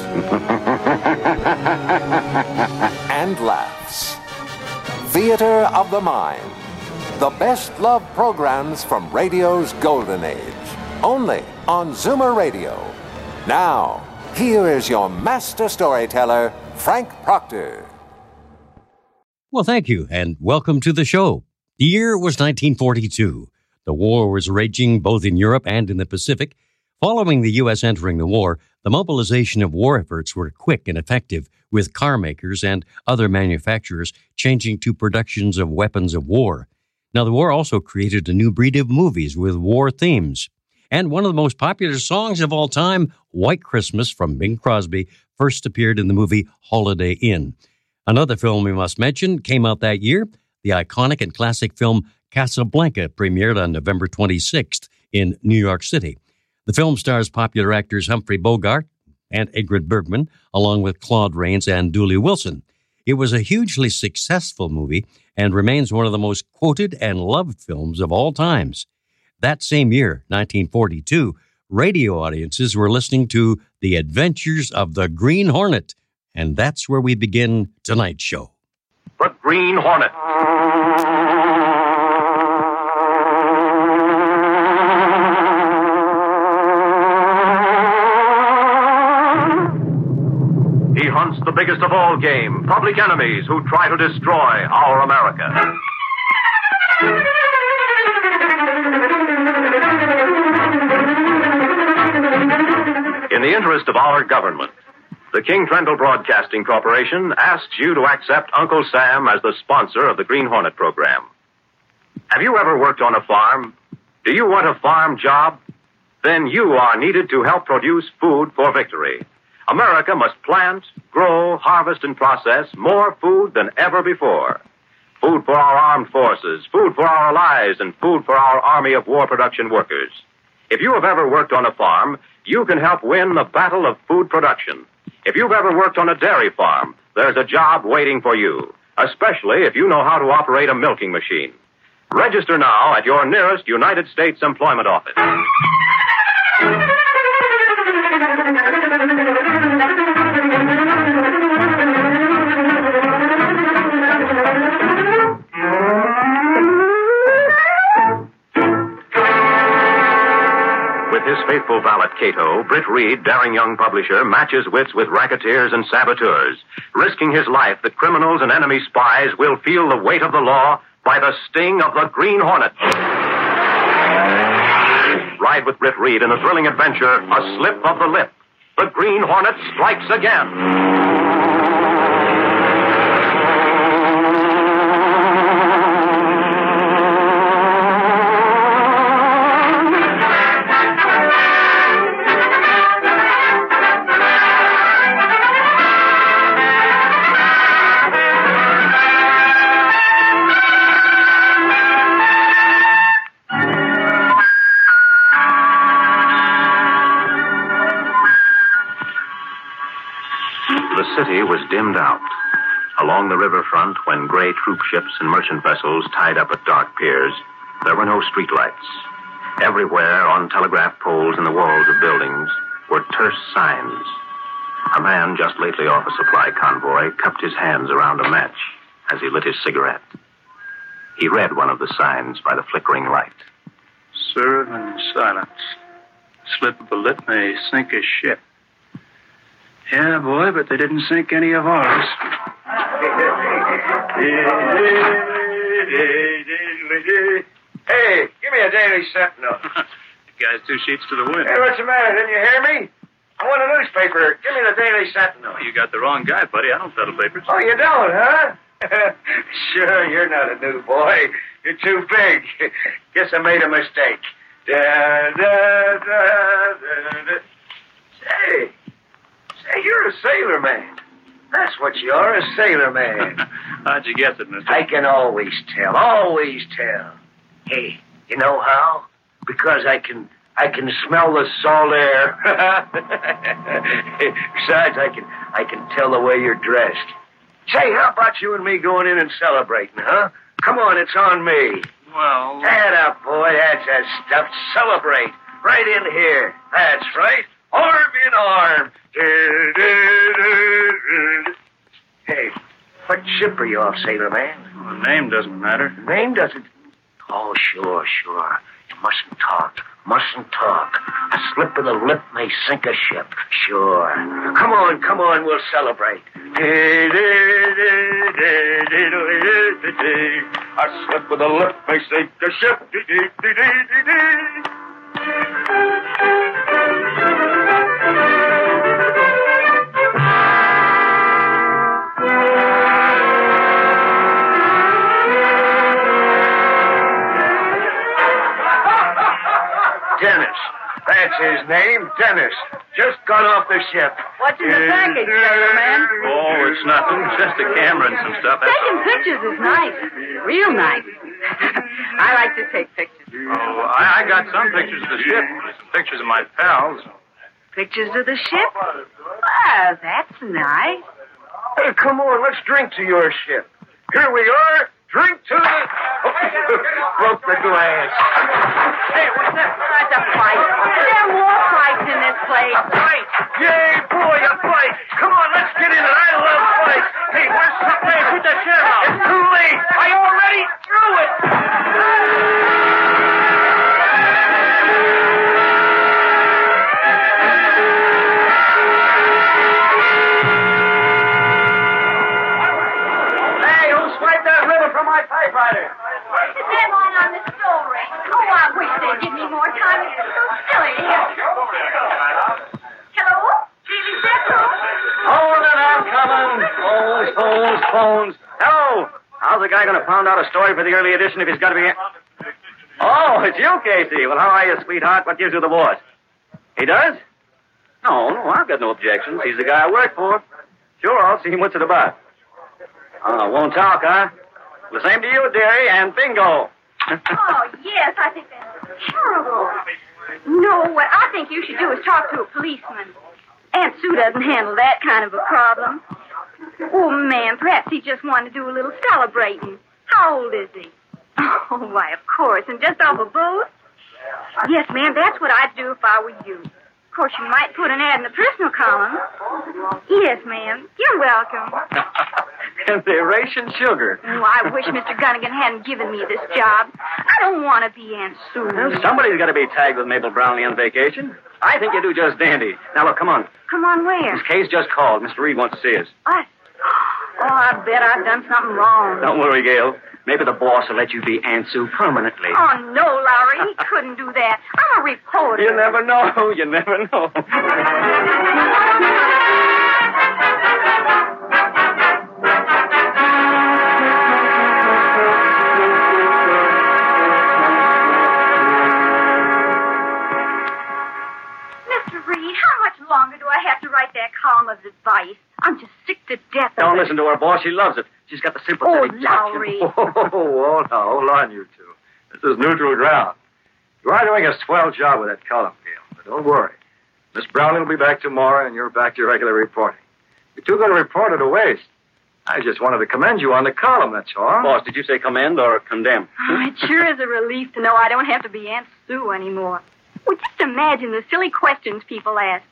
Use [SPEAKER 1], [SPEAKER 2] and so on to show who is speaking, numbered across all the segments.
[SPEAKER 1] and laughs. Theater of the Mind. The best love programs from radio's golden age. Only on Zoomer Radio. Now, here is your master storyteller, Frank Proctor.
[SPEAKER 2] Well, thank you, and welcome to the show. The year was 1942. The war was raging both in Europe and in the Pacific. Following the U.S. entering the war, the mobilization of war efforts were quick and effective, with car makers and other manufacturers changing to productions of weapons of war. Now, the war also created a new breed of movies with war themes. And one of the most popular songs of all time, White Christmas from Bing Crosby, first appeared in the movie Holiday Inn. Another film we must mention came out that year. The iconic and classic film Casablanca premiered on November 26th in New York City. The film stars popular actors Humphrey Bogart and Ingrid Bergman, along with Claude Rains and Dooley Wilson. It was a hugely successful movie and remains one of the most quoted and loved films of all times. That same year, 1942, radio audiences were listening to The Adventures of the Green Hornet, and that's where we begin tonight's show.
[SPEAKER 3] The Green Hornet. Biggest of all game, public enemies who try to destroy our America. In the interest of our government, the King Trendle Broadcasting Corporation asks you to accept Uncle Sam as the sponsor of the Green Hornet program. Have you ever worked on a farm? Do you want a farm job? Then you are needed to help produce food for victory. America must plant, grow, harvest, and process more food than ever before. Food for our armed forces, food for our allies, and food for our army of war production workers. If you have ever worked on a farm, you can help win the battle of food production. If you've ever worked on a dairy farm, there's a job waiting for you, especially if you know how to operate a milking machine. Register now at your nearest United States employment office. Faithful valet Cato, Britt Reed, daring young publisher, matches wits with racketeers and saboteurs, risking his life that criminals and enemy spies will feel the weight of the law by the sting of the Green Hornet. Ride with Britt Reed in the thrilling adventure, A Slip of the Lip. The Green Hornet strikes again. Troop ships and merchant vessels tied up at dark piers, there were no streetlights. Everywhere, on telegraph poles and the walls of buildings, were terse signs. A man just lately off a supply convoy cupped his hands around a match as he lit his cigarette. He read one of the signs by the flickering light.
[SPEAKER 4] Serve in silence. Slip of lip may sink a ship. Yeah, boy, but they didn't sink any of ours.
[SPEAKER 5] Hey, give me a Daily Sentinel.
[SPEAKER 4] the guy's two sheets to the wind.
[SPEAKER 5] Hey, what's the matter? Didn't you hear me? I want a newspaper. Give me the Daily Sentinel.
[SPEAKER 4] Oh, you got the wrong guy, buddy. I don't peddle papers.
[SPEAKER 5] Oh, you don't, huh? sure, you're not a new boy. You're too big. Guess I made a mistake. Da, da, da, da, da. Say,
[SPEAKER 6] Hey, you're a sailor man. That's what you are, a sailor man.
[SPEAKER 4] How'd you guess it, mister?
[SPEAKER 6] I can always tell, always tell. Hey, you know how? Because I can I can smell the salt air. Besides, I can I can tell the way you're dressed. Say, how about you and me going in and celebrating, huh? Come on, it's on me.
[SPEAKER 4] Well,
[SPEAKER 6] Head up, boy. That's that stuff. Celebrate. Right in here. That's right. Arm in arm. Hey, what ship are you off, sailor man?
[SPEAKER 4] the name doesn't matter.
[SPEAKER 6] The Name doesn't. Oh, sure, sure. You mustn't talk. Mustn't talk. A slip of the lip may sink a ship. Sure. Come on, come on, we'll celebrate. A slip of the lip may sink a ship. That's his name, Dennis. Just got off the ship.
[SPEAKER 7] What's in the package, sailor man?
[SPEAKER 4] Oh, it's nothing. Just a camera and some stuff. That's
[SPEAKER 7] Taking pictures is nice. Real nice. I like to take pictures.
[SPEAKER 4] Oh, I, I got some pictures of the ship. Some pictures of my pals.
[SPEAKER 7] Pictures of the ship? Well, that's nice.
[SPEAKER 6] Hey, come on, let's drink to your ship. Here we are. Drink to the. Broke the glass.
[SPEAKER 7] Hey, what's that? That's a fight. There are more fights in this place.
[SPEAKER 6] A Fight! Yay, boy, a fight! Come on, let's get in it. I love fights. Hey, where's the man? Put that chair out. It's too late. I already threw it. From my typewriter?
[SPEAKER 8] Is that one on the story? Oh, I wish they'd give me more time. It's so silly. Hello? Is that who?
[SPEAKER 6] Hold it, I'm coming. Phones, phones, phones. Hello. How's the guy going to pound out a story for the early edition if he's got to be... Oh, it's you, Casey. Well, how are you, sweetheart? What gives you the boss? He does? No, no, I've got no objections. He's the guy I work for. Sure, I'll see him. What's it about? Oh, won't talk, huh? The same to you, dearie, and bingo.
[SPEAKER 8] Oh, yes, I think that's terrible. No, what I think you should do is talk to a policeman. Aunt Sue doesn't handle that kind of a problem. Oh, man, perhaps he just wanted to do a little celebrating. How old is he? Oh, why, of course, and just off a boat? Yes, ma'am, that's what I'd do if I were you. Of course, you might put an ad in the personal column. Yes, ma'am. You're welcome.
[SPEAKER 6] and they're ration sugar.
[SPEAKER 8] Oh, I wish Mr. Gunnigan hadn't given me this job. I don't want to be Aunt Sue.
[SPEAKER 6] Well, somebody's got to be tagged with Mabel Brownlee on vacation. I think you do just dandy. Now, look, come on.
[SPEAKER 8] Come on, where?
[SPEAKER 6] This case just called. Mr. Reed wants to see us.
[SPEAKER 8] What? Oh, I bet I've done something wrong.
[SPEAKER 6] Don't worry, Gail. Maybe the boss will let you be Aunt Sue permanently.
[SPEAKER 8] Oh, no, Lowry. He couldn't do that. I'm a reporter.
[SPEAKER 6] You never know. You never know.
[SPEAKER 8] Mr. Reed, how much longer do I have to write that column of advice? I'm just sick to death of
[SPEAKER 6] Don't
[SPEAKER 8] it.
[SPEAKER 6] listen to her, boss. She loves it. She's got the oh, sympathetic
[SPEAKER 8] Oh,
[SPEAKER 6] touch.
[SPEAKER 8] Lowry.
[SPEAKER 9] Oh, oh, now, hold on, you two. This is neutral ground. You are doing a swell job with that column, Gail. But don't worry. Miss Brownlee will be back tomorrow, and you're back to your regular reporting. You're too good a reporter to waste. I just wanted to commend you on the column, that's all.
[SPEAKER 6] Boss, did you say commend or condemn?
[SPEAKER 8] Oh, it sure is a relief to know I don't have to be Aunt Sue anymore. Well, just imagine the silly questions people ask.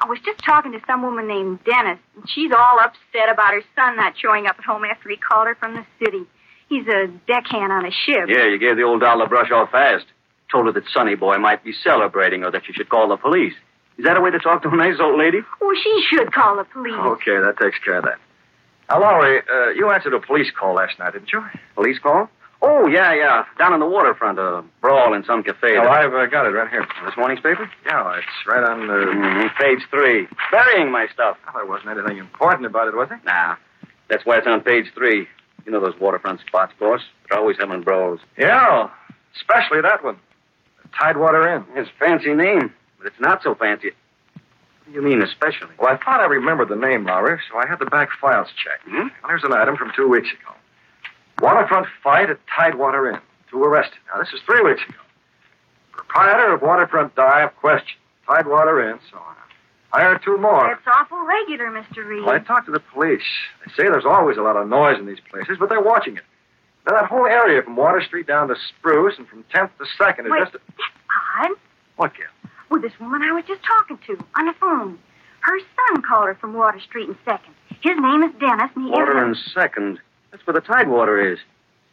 [SPEAKER 8] I was just talking to some woman named Dennis, and she's all upset about her son not showing up at home after he called her from the city. He's a deckhand on a ship.
[SPEAKER 6] Yeah, you gave the old doll a brush off fast. Told her that Sonny Boy might be celebrating or that she should call the police. Is that a way to talk to a nice old lady?
[SPEAKER 8] Well, she should call the police.
[SPEAKER 9] Okay, that takes care of that. Now, Lowry, uh, you answered a police call last night, didn't you?
[SPEAKER 6] Police call? Oh, yeah, yeah. Down on the waterfront, a brawl in some cafe.
[SPEAKER 9] Oh, I've uh, got it right here.
[SPEAKER 6] This morning's paper?
[SPEAKER 9] Yeah, it's right on the.
[SPEAKER 6] Mhm, Page three. Burying my stuff.
[SPEAKER 9] Well, there wasn't anything important about it, was there?
[SPEAKER 6] Nah. That's why it's on page three. You know those waterfront spots, boss? They're always having brawls.
[SPEAKER 9] Yeah, especially that one. The Tidewater Inn.
[SPEAKER 6] It's a fancy name, but it's not so fancy. What do you mean, especially?
[SPEAKER 9] Well, I thought I remembered the name, Lowry, so I had the back files checked.
[SPEAKER 6] Hmm?
[SPEAKER 9] Well, there's an item from two weeks ago. Waterfront fight at Tidewater Inn. Two arrested. Now, this is three weeks ago. Proprietor of Waterfront Dive, question. Tidewater Inn, so on. Hire two more.
[SPEAKER 8] It's awful regular, Mr. Reed.
[SPEAKER 9] Well, I talked to the police. They say there's always a lot of noise in these places, but they're watching it. Now, that whole area from Water Street down to Spruce and from 10th to 2nd is
[SPEAKER 8] Wait,
[SPEAKER 9] just... A...
[SPEAKER 8] that's odd.
[SPEAKER 9] What, Gail?
[SPEAKER 8] Well, this woman I was just talking to on the phone. Her son called her from Water Street and Second. His name is Dennis, and he
[SPEAKER 6] Water
[SPEAKER 8] is...
[SPEAKER 6] and second. That's where the Tidewater is.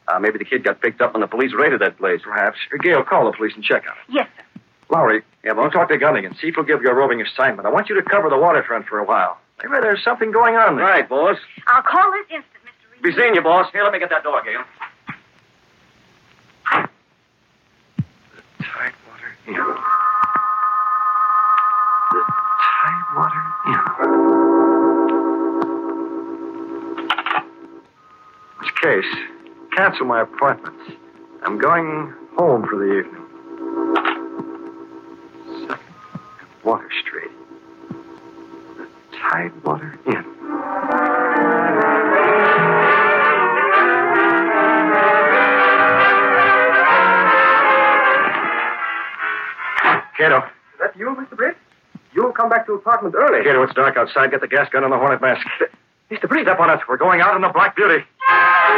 [SPEAKER 6] Uh, maybe the kid got picked up when the police raided that place.
[SPEAKER 9] Perhaps. Gail, call the police and check on it.
[SPEAKER 8] Yes, sir.
[SPEAKER 9] Lowry, yeah, well, talk to Gunnigan. See if he'll give you a roving assignment. I want you to cover the waterfront for a while. Maybe there's something going on there.
[SPEAKER 6] Right, boss.
[SPEAKER 8] I'll call this instant, Mr. Reed.
[SPEAKER 6] Be seeing you, boss. Here, let me get that door, Gail.
[SPEAKER 9] Tidewater Inn. The Tidewater Inn. Case, cancel my appointments. I'm going home for the evening. Second and Water Street. The Tidewater Inn. Cato.
[SPEAKER 10] Is that you, Mr. Britt? You'll come back to apartment early.
[SPEAKER 9] Cato, it's dark outside. Get the gas gun and the hornet mask.
[SPEAKER 10] Mr. Britt,
[SPEAKER 9] Step on it. We're going out in the Black Beauty.
[SPEAKER 11] Oh,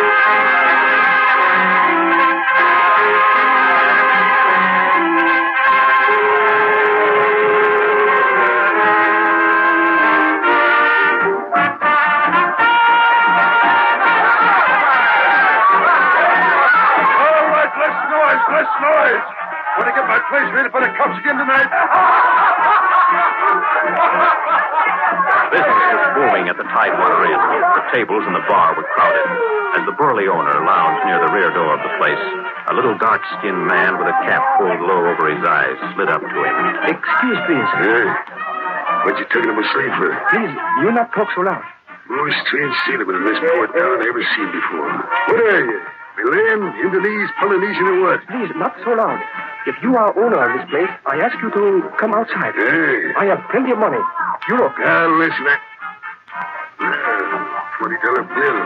[SPEAKER 11] place ready for the cops again tonight?
[SPEAKER 3] Business was booming at the Tidewater Inn. The tables and the bar were crowded. As the burly owner lounged near the rear door of the place, a little dark-skinned man with a cap pulled low over his eyes slid up to him.
[SPEAKER 10] excuse please.
[SPEAKER 11] Hey, what you taking him asleep for?
[SPEAKER 10] Please, you not talk so loud.
[SPEAKER 11] Most strange settlement in this port town I ever seen before. What are you? Malayan, Indonesian, Polynesian, or what?
[SPEAKER 10] Please, not so loud. If you are owner of this place, I ask you to come outside.
[SPEAKER 11] Hey.
[SPEAKER 10] I have plenty of money. You look.
[SPEAKER 11] Now, listen. I... Twenty dollar bill.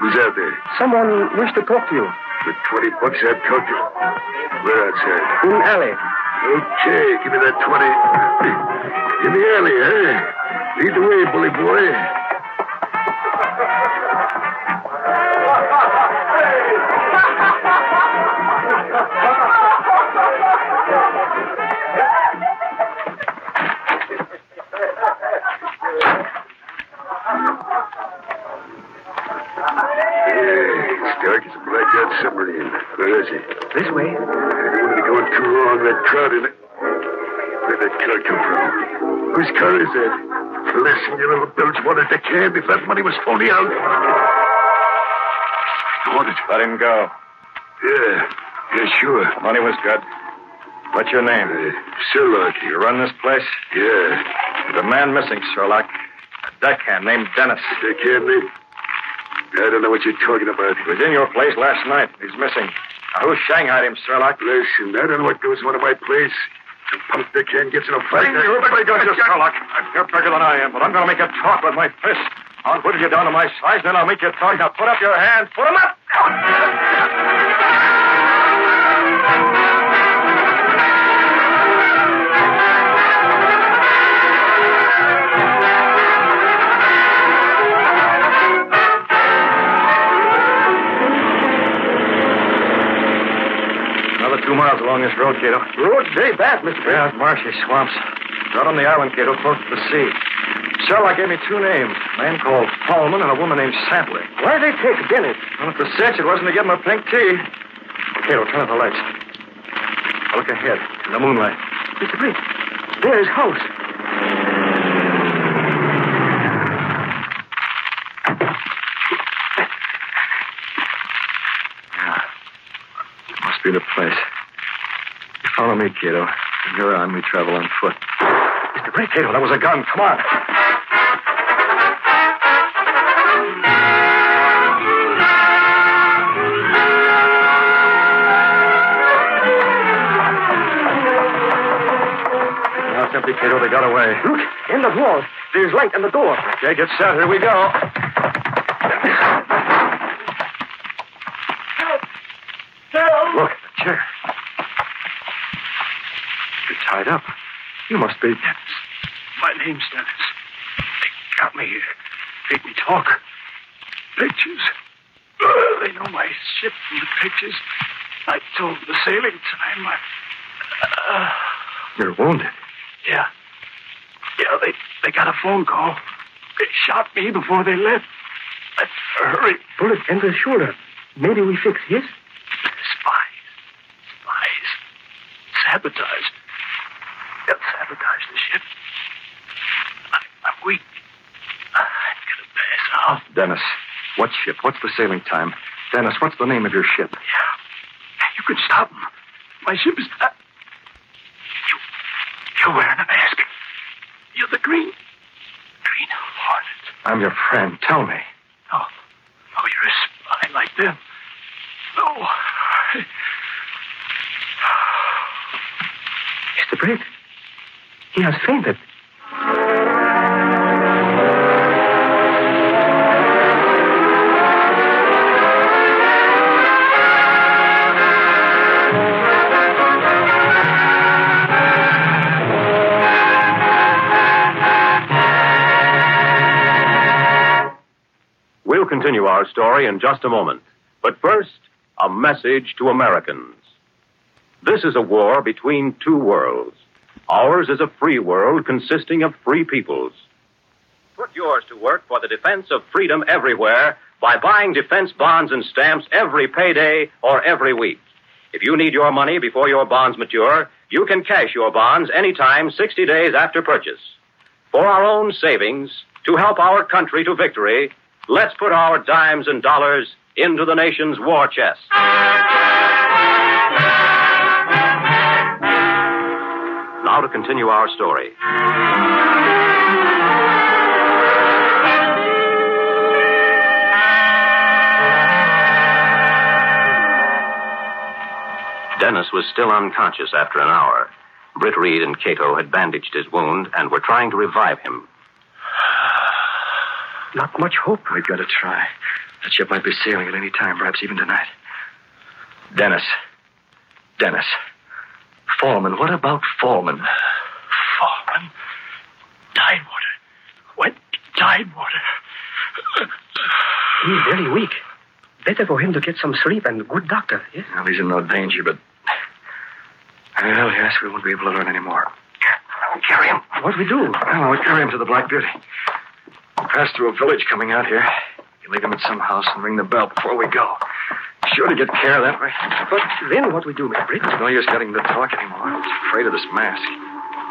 [SPEAKER 11] Who's out there?
[SPEAKER 10] Someone wish to talk to you.
[SPEAKER 11] For twenty bucks, I'd talk to. Where outside?
[SPEAKER 10] In alley.
[SPEAKER 11] Okay, give me that twenty. In the alley, eh? Lead the way, bully boy. Can if that money was phony out. Want it?
[SPEAKER 9] Let him go.
[SPEAKER 11] Yeah. Yeah, sure.
[SPEAKER 9] Money was good. What's your name?
[SPEAKER 11] Uh, Sherlock.
[SPEAKER 9] You run this place?
[SPEAKER 11] Yeah.
[SPEAKER 9] There's a man missing, Sherlock. A deckhand named Dennis.
[SPEAKER 11] They can't name. I don't know what you're talking about.
[SPEAKER 9] He was in your place last night. He's missing. Now, who shanghaied him, Sherlock?
[SPEAKER 11] Listen, I don't know what goes on in my place. Some punk deckhand gets in a fight.
[SPEAKER 9] You better go, just Sherlock. You're bigger than I am, but I'm going to make you talk with my fist. I'll whittle you down to my size, then I'll make you talk. Now, put up your hands. Put 'em up. Two miles along this road, Cato.
[SPEAKER 10] Road's very bad, Mr. Britt.
[SPEAKER 9] Yeah, marshy swamps. Out on the island, Cato, close to the sea. Sherlock gave me two names. A man called Tallman and a woman named Sampler.
[SPEAKER 10] Why they take Dennis?
[SPEAKER 9] Well, if the cinch, it wasn't to give him a pink tea. Cato, turn off the lights. Look ahead, in the moonlight.
[SPEAKER 10] Mr. Britt, there's house.
[SPEAKER 9] Yeah. Must be the place. Follow me, Cato. From here on, we travel on foot. Mr. Britt, Cato, that was a gun. Come on. Now it's empty, Cato. They got away.
[SPEAKER 10] Look, In the wall. There's light in the door.
[SPEAKER 9] Okay, get set. Here we go. Look, the chair. You're tied up. You must be.
[SPEAKER 12] Dennis. My name's Dennis. They got me here. Made me talk. Pictures. Uh, they know my ship from the pictures. I told them the sailing time. I, uh,
[SPEAKER 9] You're wounded.
[SPEAKER 12] yeah. Yeah, they, they got a phone call. They shot me before they left. Let's hurry.
[SPEAKER 10] Bullet in the shoulder. Maybe we fix his?
[SPEAKER 12] Spies. Spies. Sabotage. They'll sabotage the ship. I, I'm weak. I'm gonna pass out.
[SPEAKER 9] Dennis, what ship? What's the sailing time? Dennis, what's the name of your ship?
[SPEAKER 12] Yeah. You can stop them. My ship is. Uh, you, you're wearing a mask. You're the green. Green Hornet.
[SPEAKER 9] I'm your friend. Tell me.
[SPEAKER 12] Oh. Oh, you're a spy like them. No.
[SPEAKER 10] Mr. Britt. He has fainted.
[SPEAKER 3] Continue our story in just a moment. But first, a message to Americans. This is a war between two worlds. Ours is a free world consisting of free peoples. Put yours to work for the defense of freedom everywhere by buying defense bonds and stamps every payday or every week. If you need your money before your bonds mature, you can cash your bonds anytime 60 days after purchase. For our own savings, to help our country to victory, let's put our dimes and dollars into the nation's war chest. Now to continue our story. Dennis was still unconscious after an hour. Britt Reed and Cato had bandaged his wound and were trying to revive him.
[SPEAKER 10] Not much hope.
[SPEAKER 9] We've got to try. That ship might be sailing at any time, perhaps even tonight. Dennis. Dennis. Foreman. What about Fallman?
[SPEAKER 12] Fallen. Tidewater. Wet Tidewater.
[SPEAKER 10] He's very weak. Better for him to get some sleep and good doctor, yes?
[SPEAKER 9] Well, he's in no danger, but. Well, yes, we won't be able to learn any more. Carry him.
[SPEAKER 10] What do we do?
[SPEAKER 9] Well, we'll carry him to the Black Beauty. Pass through a village coming out here. You leave him at some house and ring the bell before we go. Sure to get care that way.
[SPEAKER 10] But then what we do, Mr. Britt?
[SPEAKER 9] There's no use getting to talk anymore. He's afraid of this mask.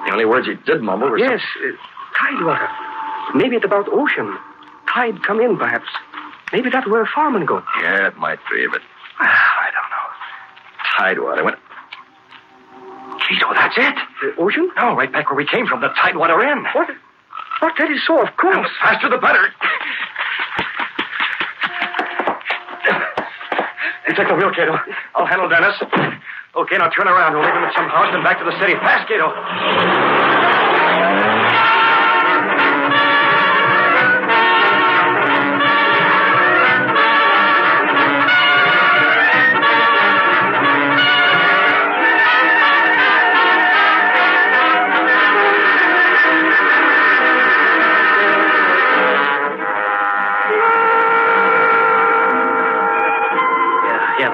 [SPEAKER 9] The only words he did mumble were
[SPEAKER 10] Yes, uh, tidewater. Maybe it's about ocean. Tide come in, perhaps. Maybe that's where Farman go.
[SPEAKER 9] Some... Yeah, it might be, but I don't know. Tidewater. What? Vito, that's it.
[SPEAKER 10] The ocean?
[SPEAKER 9] No, right back where we came from, the Tidewater Inn.
[SPEAKER 10] What? What? That is so, of course.
[SPEAKER 9] The faster the better. You take the wheel, Cato. I'll handle Dennis. Okay, now turn around. We'll leave him at some house and back to the city. Fast, Cato.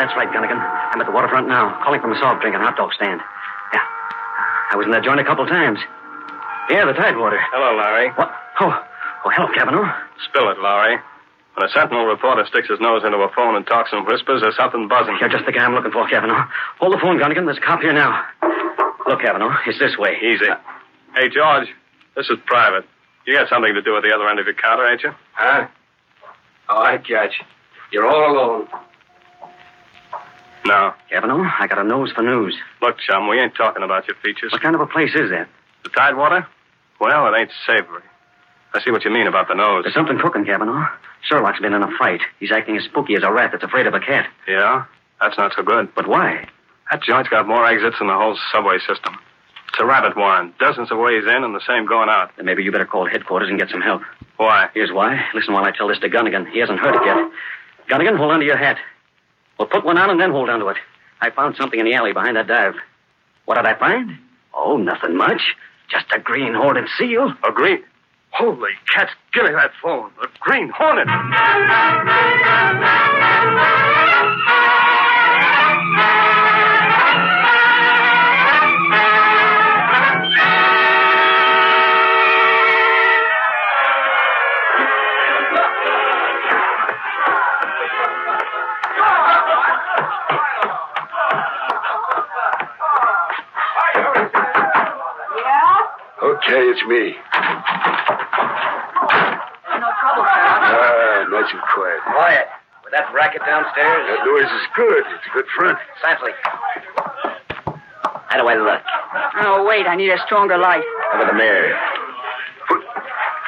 [SPEAKER 6] That's right, Gunnigan. I'm at the waterfront now, calling from a soft drink and hot dog stand. Yeah. I was in that joint a couple times. Yeah, the Tidewater.
[SPEAKER 13] Hello, Larry.
[SPEAKER 6] What? Oh, oh, hello, Cavanaugh.
[SPEAKER 13] Spill it, Larry. When a sentinel reporter sticks his nose into a phone and talks and whispers, there's something buzzing.
[SPEAKER 6] You're just the guy I'm looking for, Cavanaugh. Hold the phone, Gunnigan. There's a cop here now. Look, Cavanaugh, it's this way.
[SPEAKER 13] Easy. Uh, hey, George, this is private. You got something to do with the other end of your counter, ain't you?
[SPEAKER 14] Huh? Oh, I catch. You're all alone.
[SPEAKER 13] No.
[SPEAKER 6] Cavanaugh, I got a nose for news.
[SPEAKER 13] Look, chum, we ain't talking about your features.
[SPEAKER 6] What kind of a place is that?
[SPEAKER 13] The Tidewater? Well, it ain't savory. I see what you mean about the nose.
[SPEAKER 6] There's something cooking, Cavanaugh. Sherlock's been in a fight. He's acting as spooky as a rat that's afraid of a cat.
[SPEAKER 13] Yeah? That's not so good.
[SPEAKER 6] But why?
[SPEAKER 13] That joint's got more exits than the whole subway system. It's a rabbit warren. Dozens of ways in and the same going out.
[SPEAKER 6] Then maybe you better call headquarters and get some help.
[SPEAKER 13] Why?
[SPEAKER 6] Here's why. Listen while I tell this to Gunnigan. He hasn't heard it yet. Gunnigan, hold on to your hat. Well, put one on and then hold on to it. I found something in the alley behind that dive. What did I find? Oh, nothing much. Just a green hornet seal.
[SPEAKER 13] A green? Holy cats, give me that phone. A green hornet.
[SPEAKER 11] Okay, it's me.
[SPEAKER 7] No trouble, sir.
[SPEAKER 11] Ah, nice and quiet.
[SPEAKER 5] Quiet. With that racket downstairs?
[SPEAKER 11] That noise is good. It's a good front.
[SPEAKER 5] Santley. How do I look?
[SPEAKER 7] Oh, wait, I need a stronger light.
[SPEAKER 5] Over the mirror.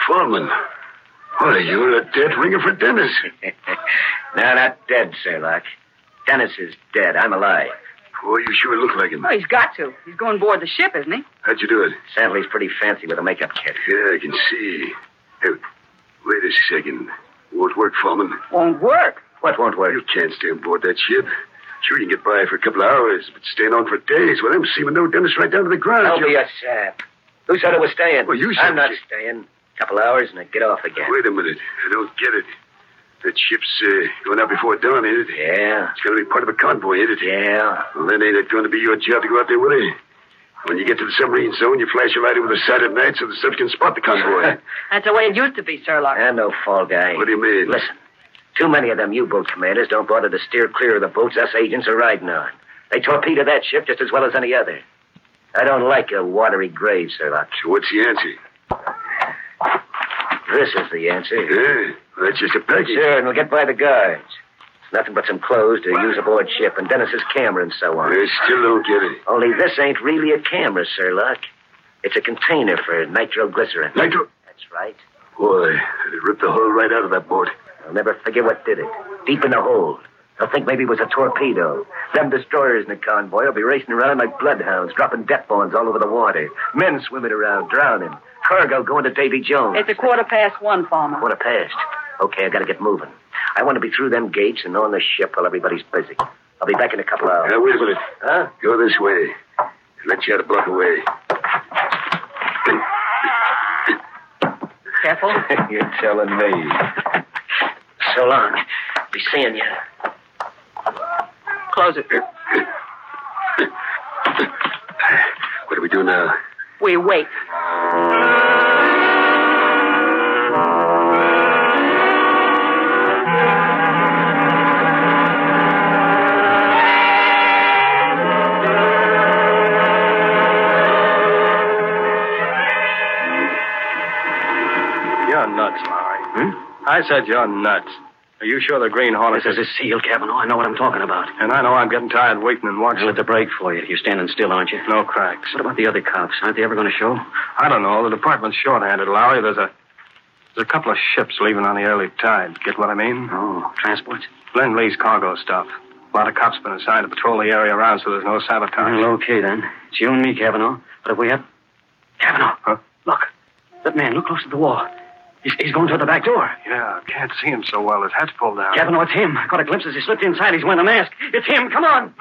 [SPEAKER 11] Foreman. Why, you're a dead ringer for Dennis.
[SPEAKER 5] no, not dead, Sherlock. Dennis is dead. I'm alive.
[SPEAKER 11] Boy, you sure look like him.
[SPEAKER 7] Oh, he's got to. He's going aboard the ship, isn't he?
[SPEAKER 11] How'd you do it?
[SPEAKER 5] Santley's pretty fancy with a makeup kit.
[SPEAKER 11] Yeah, I can see. Hey, wait a second. Won't work, Foreman.
[SPEAKER 7] Won't work.
[SPEAKER 5] What won't work?
[SPEAKER 11] You can't stay aboard that ship. Sure, you can get by for a couple of hours, but staying on for days, well, I'm seeming no Dennis right down to the ground.
[SPEAKER 5] Don't
[SPEAKER 11] You-
[SPEAKER 5] be a sap. Who said I was staying?
[SPEAKER 11] Well, you said
[SPEAKER 5] I'm not
[SPEAKER 11] you-
[SPEAKER 5] staying. A couple hours and I get off again.
[SPEAKER 11] Wait a minute. I don't get it. That ship's uh, going out before dawn, ain't it?
[SPEAKER 5] Yeah.
[SPEAKER 11] It's going to be part of a convoy, ain't it?
[SPEAKER 5] Yeah.
[SPEAKER 11] Well, then ain't it going to be your job to go out there with it? When you get to the submarine zone, you flash your light over the side at night so the subs can spot the convoy.
[SPEAKER 7] That's the way it used to be, Sherlock.
[SPEAKER 5] I'm no fall guy.
[SPEAKER 11] what do you mean?
[SPEAKER 5] Listen, too many of them U-boat commanders don't bother to steer clear of the boats us agents are riding on. They torpedo that ship just as well as any other. I don't like a watery grave, Sherlock.
[SPEAKER 11] So what's the answer?
[SPEAKER 5] This is the answer.
[SPEAKER 11] Yeah, that's just a package.
[SPEAKER 5] Sure, and we'll get by the guards. It's nothing but some clothes to use aboard ship and Dennis's camera and so on.
[SPEAKER 11] I still don't get it.
[SPEAKER 5] Only this ain't really a camera, Sir Sherlock. It's a container for nitroglycerin.
[SPEAKER 11] Nitro...
[SPEAKER 5] That's right.
[SPEAKER 11] Boy, it ripped the hull right out of that boat.
[SPEAKER 5] I'll never forget what did it. Deep in the hold. They'll think maybe it was a torpedo. Them destroyers in the convoy will be racing around like bloodhounds, dropping death bombs all over the water. Men swimming around, drowning. Cargo going to Davy Jones.
[SPEAKER 7] It's a quarter past one, Farmer.
[SPEAKER 5] Quarter past. Okay, I gotta get moving. I want to be through them gates and on the ship while everybody's busy. I'll be back in a couple hours.
[SPEAKER 11] Now, wait a minute.
[SPEAKER 5] Huh?
[SPEAKER 11] Go this way. Let you out a block away.
[SPEAKER 7] Careful.
[SPEAKER 5] You're telling me. so long. Be seeing you.
[SPEAKER 7] Close it.
[SPEAKER 11] What do we do now?
[SPEAKER 7] We wait.
[SPEAKER 13] You're nuts, Lowry. Hmm? I said you're nuts. Are you sure the Green Hornet
[SPEAKER 6] This is a seal, Cavanaugh. I know what I'm talking about.
[SPEAKER 13] And I know I'm getting tired waiting and watching.
[SPEAKER 6] I'll let the break for you. You're standing still, aren't you?
[SPEAKER 13] No cracks.
[SPEAKER 6] What about the other cops? Aren't they ever going to show?
[SPEAKER 13] I don't know. The department's short-handed, Lowry. There's a there's a couple of ships leaving on the early tide. Get what I mean?
[SPEAKER 6] Oh, transports?
[SPEAKER 13] Lend-Lease cargo stuff. A lot of cops been assigned to patrol the area around, so there's no sabotage.
[SPEAKER 6] Well, okay, then. It's you and me, Cavanaugh. But if we have... Cavanaugh!
[SPEAKER 13] Huh?
[SPEAKER 6] Look. That man, look close to the wall. He's, he's going toward the back door.
[SPEAKER 13] Yeah, I can't see him so well. His hat's pulled down.
[SPEAKER 6] Cavanaugh, it's him. I caught a glimpse as he slipped inside. He's wearing a mask. It's him. Come on.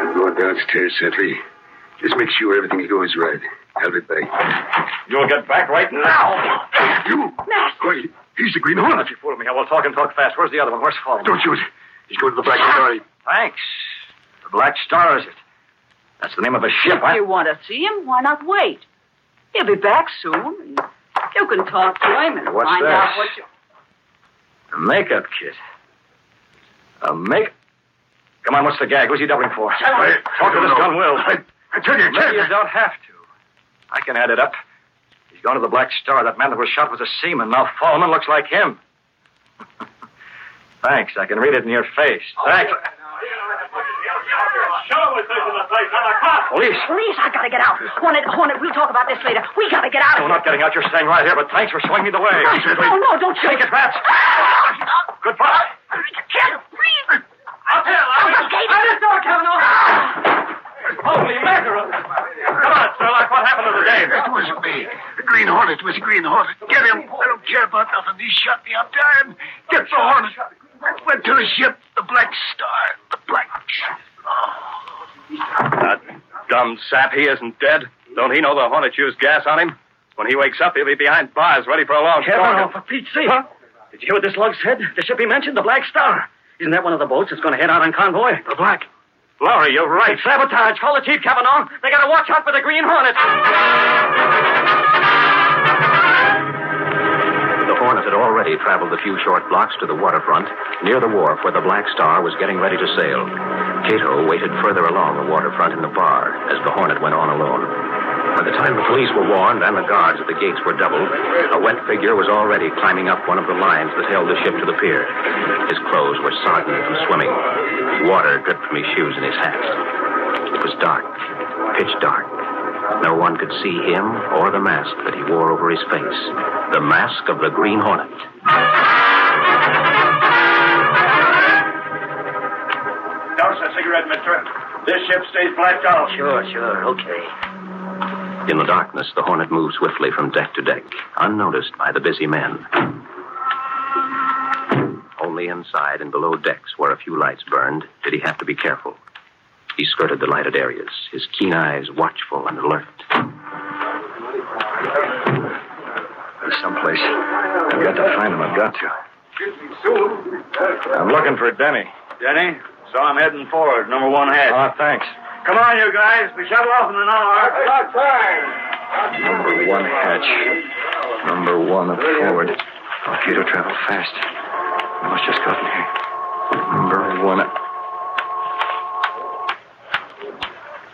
[SPEAKER 11] I'm going downstairs, Santley. Just make sure everything goes right. I'll be back.
[SPEAKER 15] You'll get back right now.
[SPEAKER 11] You? Why, he's the Green Hornet.
[SPEAKER 15] You fooling me. I will talk and talk fast. Where's the other one? Where's Fallon?
[SPEAKER 11] Don't shoot. He's going to the Black Star.
[SPEAKER 15] Thanks. The Black Star, is it? That's the name of a ship,
[SPEAKER 7] If you want to see him, why not wait? He'll be back soon. You can talk to him and
[SPEAKER 15] What's
[SPEAKER 7] find
[SPEAKER 15] that?
[SPEAKER 7] out what you.
[SPEAKER 15] A makeup kit. A make. Come on, what's the gag? Who's he doubling for?
[SPEAKER 11] I-
[SPEAKER 15] Talk to this
[SPEAKER 11] don't
[SPEAKER 15] gun,
[SPEAKER 11] know.
[SPEAKER 15] Will.
[SPEAKER 11] I, I tell you, I
[SPEAKER 15] Maybe you don't have to. I can add it up. He's gone to the Black Star. That man that was shot was a seaman. Now Fallman looks like him. Thanks. I can read it in your face. Thanks.
[SPEAKER 6] Police.
[SPEAKER 8] Police, I gotta get out. Hornet, Hornet, we'll talk about this later. We gotta get out of
[SPEAKER 9] We're not getting out. You're staying right here, but thanks for showing me the way.
[SPEAKER 8] No, no, don't shoot.
[SPEAKER 9] Take it, Bats. Ah! Goodbye.
[SPEAKER 8] I can't breathe.
[SPEAKER 9] I'll tell.
[SPEAKER 8] I'll get
[SPEAKER 9] I didn't know it, Cavanaugh. Holy mackerel. Come on, Sherlock. What happened to the game?
[SPEAKER 15] It wasn't me. The Green Hornet was the Green Hornet. Get him. I don't care about nothing. He shot me up time. Get the Hornet. Went to the ship, the Black Star. The Black.
[SPEAKER 13] That dumb sap, he isn't dead. Don't he know the Hornet used gas on him? When he wakes up, he'll be behind bars, ready for a long
[SPEAKER 6] Cavanaugh,
[SPEAKER 13] storm.
[SPEAKER 6] for Pete's sake. Did you hear what this lug said? The ship he mentioned, the Black Star. Isn't that one of the boats that's going to head out on convoy?
[SPEAKER 13] The Black. Lowry, you're right.
[SPEAKER 6] It's sabotage. Call the chief, Cavanaugh. They got to watch out for the Green Hornet.
[SPEAKER 3] The Hornet had already traveled a few short blocks to the waterfront, near the wharf where the Black Star was getting ready to sail. Cato waited further along the waterfront in the bar as the Hornet went on alone. By the time the police were warned and the guards at the gates were doubled, a wet figure was already climbing up one of the lines that held the ship to the pier. His clothes were sodden from swimming. Water dripped from his shoes and his hat. It was dark, pitch dark. No one could see him or the mask that he wore over his face. The mask of the Green Hornet.
[SPEAKER 5] Douse a cigarette, mister. This ship stays blacked out.
[SPEAKER 6] Sure, sure. Okay.
[SPEAKER 3] In the darkness, the Hornet moved swiftly from deck to deck, unnoticed by the busy men. Only inside and below decks, where a few lights burned, did he have to be careful. He skirted the lighted areas, his keen eyes watchful and alert.
[SPEAKER 9] There's someplace. I've got to find him. I've got to. Excuse me, Sue. I'm looking for Denny.
[SPEAKER 5] Denny, so I'm heading forward, number one hatch.
[SPEAKER 9] Ah, oh, thanks.
[SPEAKER 5] Come on, you guys. We shut off in an hour. Time!
[SPEAKER 9] Number one hatch. Number one up forward. Cato traveled fast. I must just gotten here. Number one.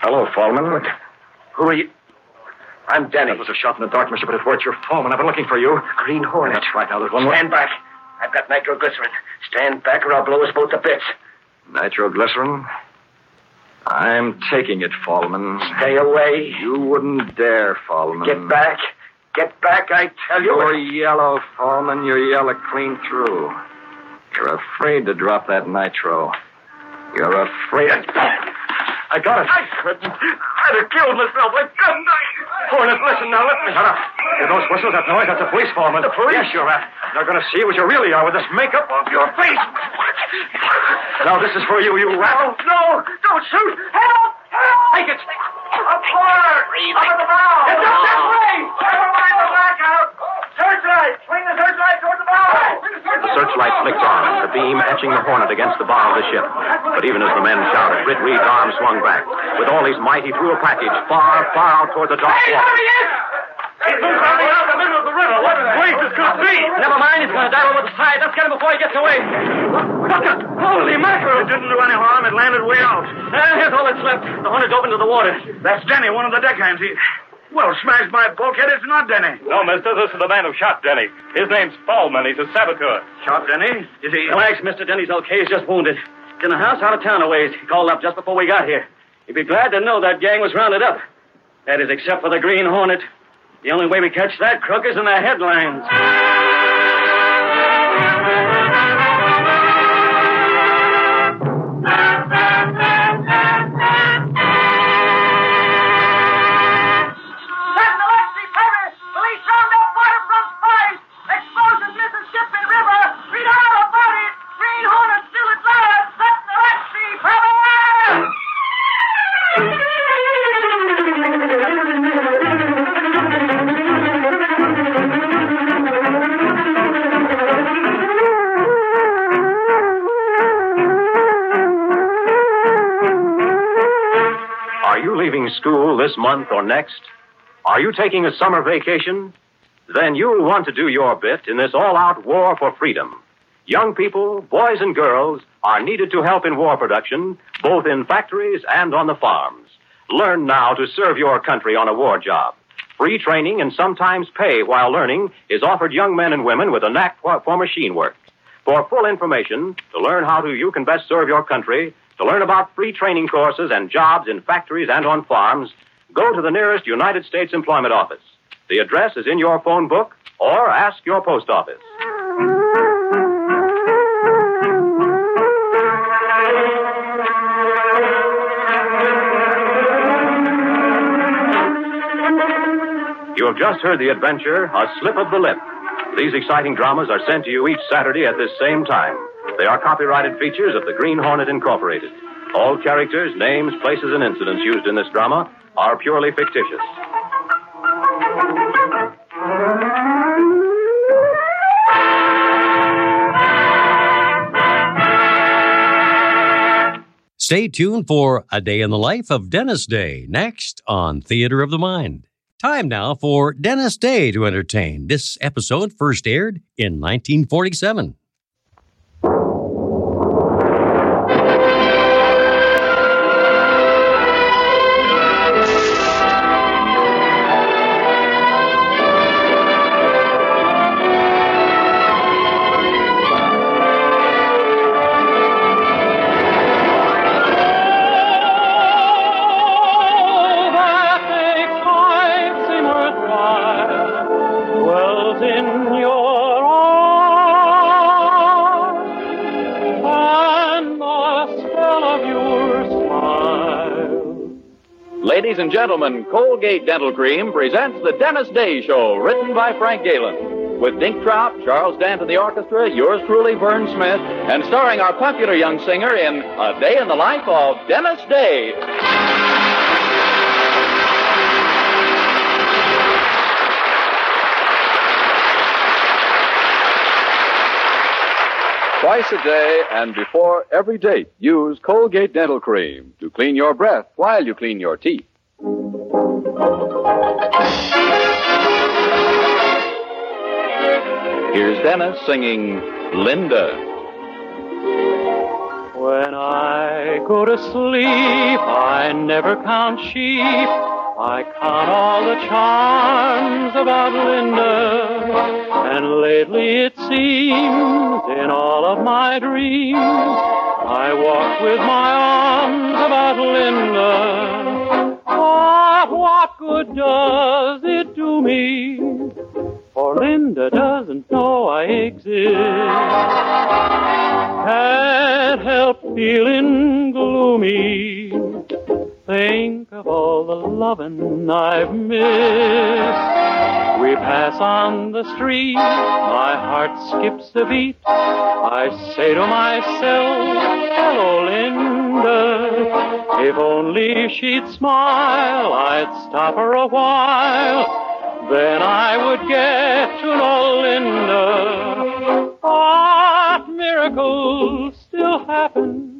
[SPEAKER 9] Hello, Fallman. Who are you? I'm Denny. That was a shot in the dark, mister, but it worked your Fallman. I've been looking for you. Green Hornet. That's right. Now, there's one more.
[SPEAKER 6] Stand back. I've got nitroglycerin. Stand back or I'll blow us both to bits.
[SPEAKER 9] Nitroglycerin? I'm taking it, Fallman.
[SPEAKER 6] Stay away.
[SPEAKER 9] You wouldn't dare, Fallman.
[SPEAKER 6] Get back. Get back, I tell you.
[SPEAKER 9] You're yellow, Fallman. You're yellow clean through. You're afraid to drop that nitro. You're afraid. I got it.
[SPEAKER 5] I couldn't. I'd have killed myself. I couldn't. I...
[SPEAKER 9] Hornet, listen now. Let me. Shut up. Hear those whistles, that noise? That's the police, Fallman.
[SPEAKER 5] The police?
[SPEAKER 9] Yes, you're at. They're going to see what you really are with this makeup off your face. Now, this is for you, you rat.
[SPEAKER 5] Oh, no. Don't shoot. Help! Help!
[SPEAKER 9] Take it.
[SPEAKER 5] Up forward! Up at the bow! It's up this way! Never mind the blackout! Searchlight! Swing the searchlight toward the bow!
[SPEAKER 3] The searchlight flicked on, the beam etching the Hornet against the bow of the ship. But even as the men shouted, Britt Reed's arm swung back. With all his might, he threw a package far, far out toward the dark
[SPEAKER 5] Hey,
[SPEAKER 3] water.
[SPEAKER 5] there he is! He's running out the middle of the river. What places could it be?
[SPEAKER 6] Never mind. He's going to dive over the side. Let's get him before he gets away. Look, look, holy mackerel.
[SPEAKER 5] It didn't do any harm. It landed way out.
[SPEAKER 6] Uh, here's all that's left. The Hornet's open to the water.
[SPEAKER 5] That's Denny, one of the deckhands. He... Well, smashed my bulkhead. It's not Denny.
[SPEAKER 13] No, mister, this is the man who shot Denny. His name's Fallman. He's a saboteur.
[SPEAKER 5] Shot Denny? Is he...
[SPEAKER 6] Relax, Mr. Denny's okay. He's just wounded. He's in a house out of town a ways. He called up just before we got here. He'd be glad to know that gang was rounded up. That is, except for the Green Hornet. The only way we catch that crook is in the headlines.
[SPEAKER 3] School this month or next? Are you taking a summer vacation? Then you'll want to do your bit in this all out war for freedom. Young people, boys and girls, are needed to help in war production, both in factories and on the farms. Learn now to serve your country on a war job. Free training and sometimes pay while learning is offered young men and women with a knack for, machine work. For full information, to learn how to, you can best serve your country, To learn about free training courses and jobs in factories and on farms, go to the nearest United States Employment Office. The address is in your phone book or ask your post office. You have just heard the adventure, A Slip of the Lip. These exciting dramas are sent to you each Saturday at this same time. They are copyrighted features of the Green Hornet Incorporated. All characters, names, places, and incidents used in this drama are purely fictitious.
[SPEAKER 2] Stay tuned for A Day in the Life of Dennis Day next on Theater of the Mind. Time now for Dennis Day to entertain. This episode first aired in 1947.
[SPEAKER 16] Ladies and gentlemen, Colgate Dental Cream presents The Dennis Day Show, written by Frank Galen. With Dink Trout, Charles Dant the orchestra, yours truly, Vern Smith, and starring our popular young singer in A Day in the Life of Dennis Day. Twice a day and before every date, use Colgate Dental Cream to clean your breath while you clean your teeth. Here's Dennis singing Linda.
[SPEAKER 17] When I go to sleep, I never count sheep. I count all the charms about Linda. And lately it seems in all of my dreams, I walk with my arms about Linda. But what good does it do me? For Linda doesn't know I exist. Can't help feeling gloomy. Think of all the lovin' I've missed. We pass on the street, my heart skips a beat. I say to myself, hello, Linda. If only she'd smile, I'd stop her a while. Then I would get to know Linda. What miracles still happen?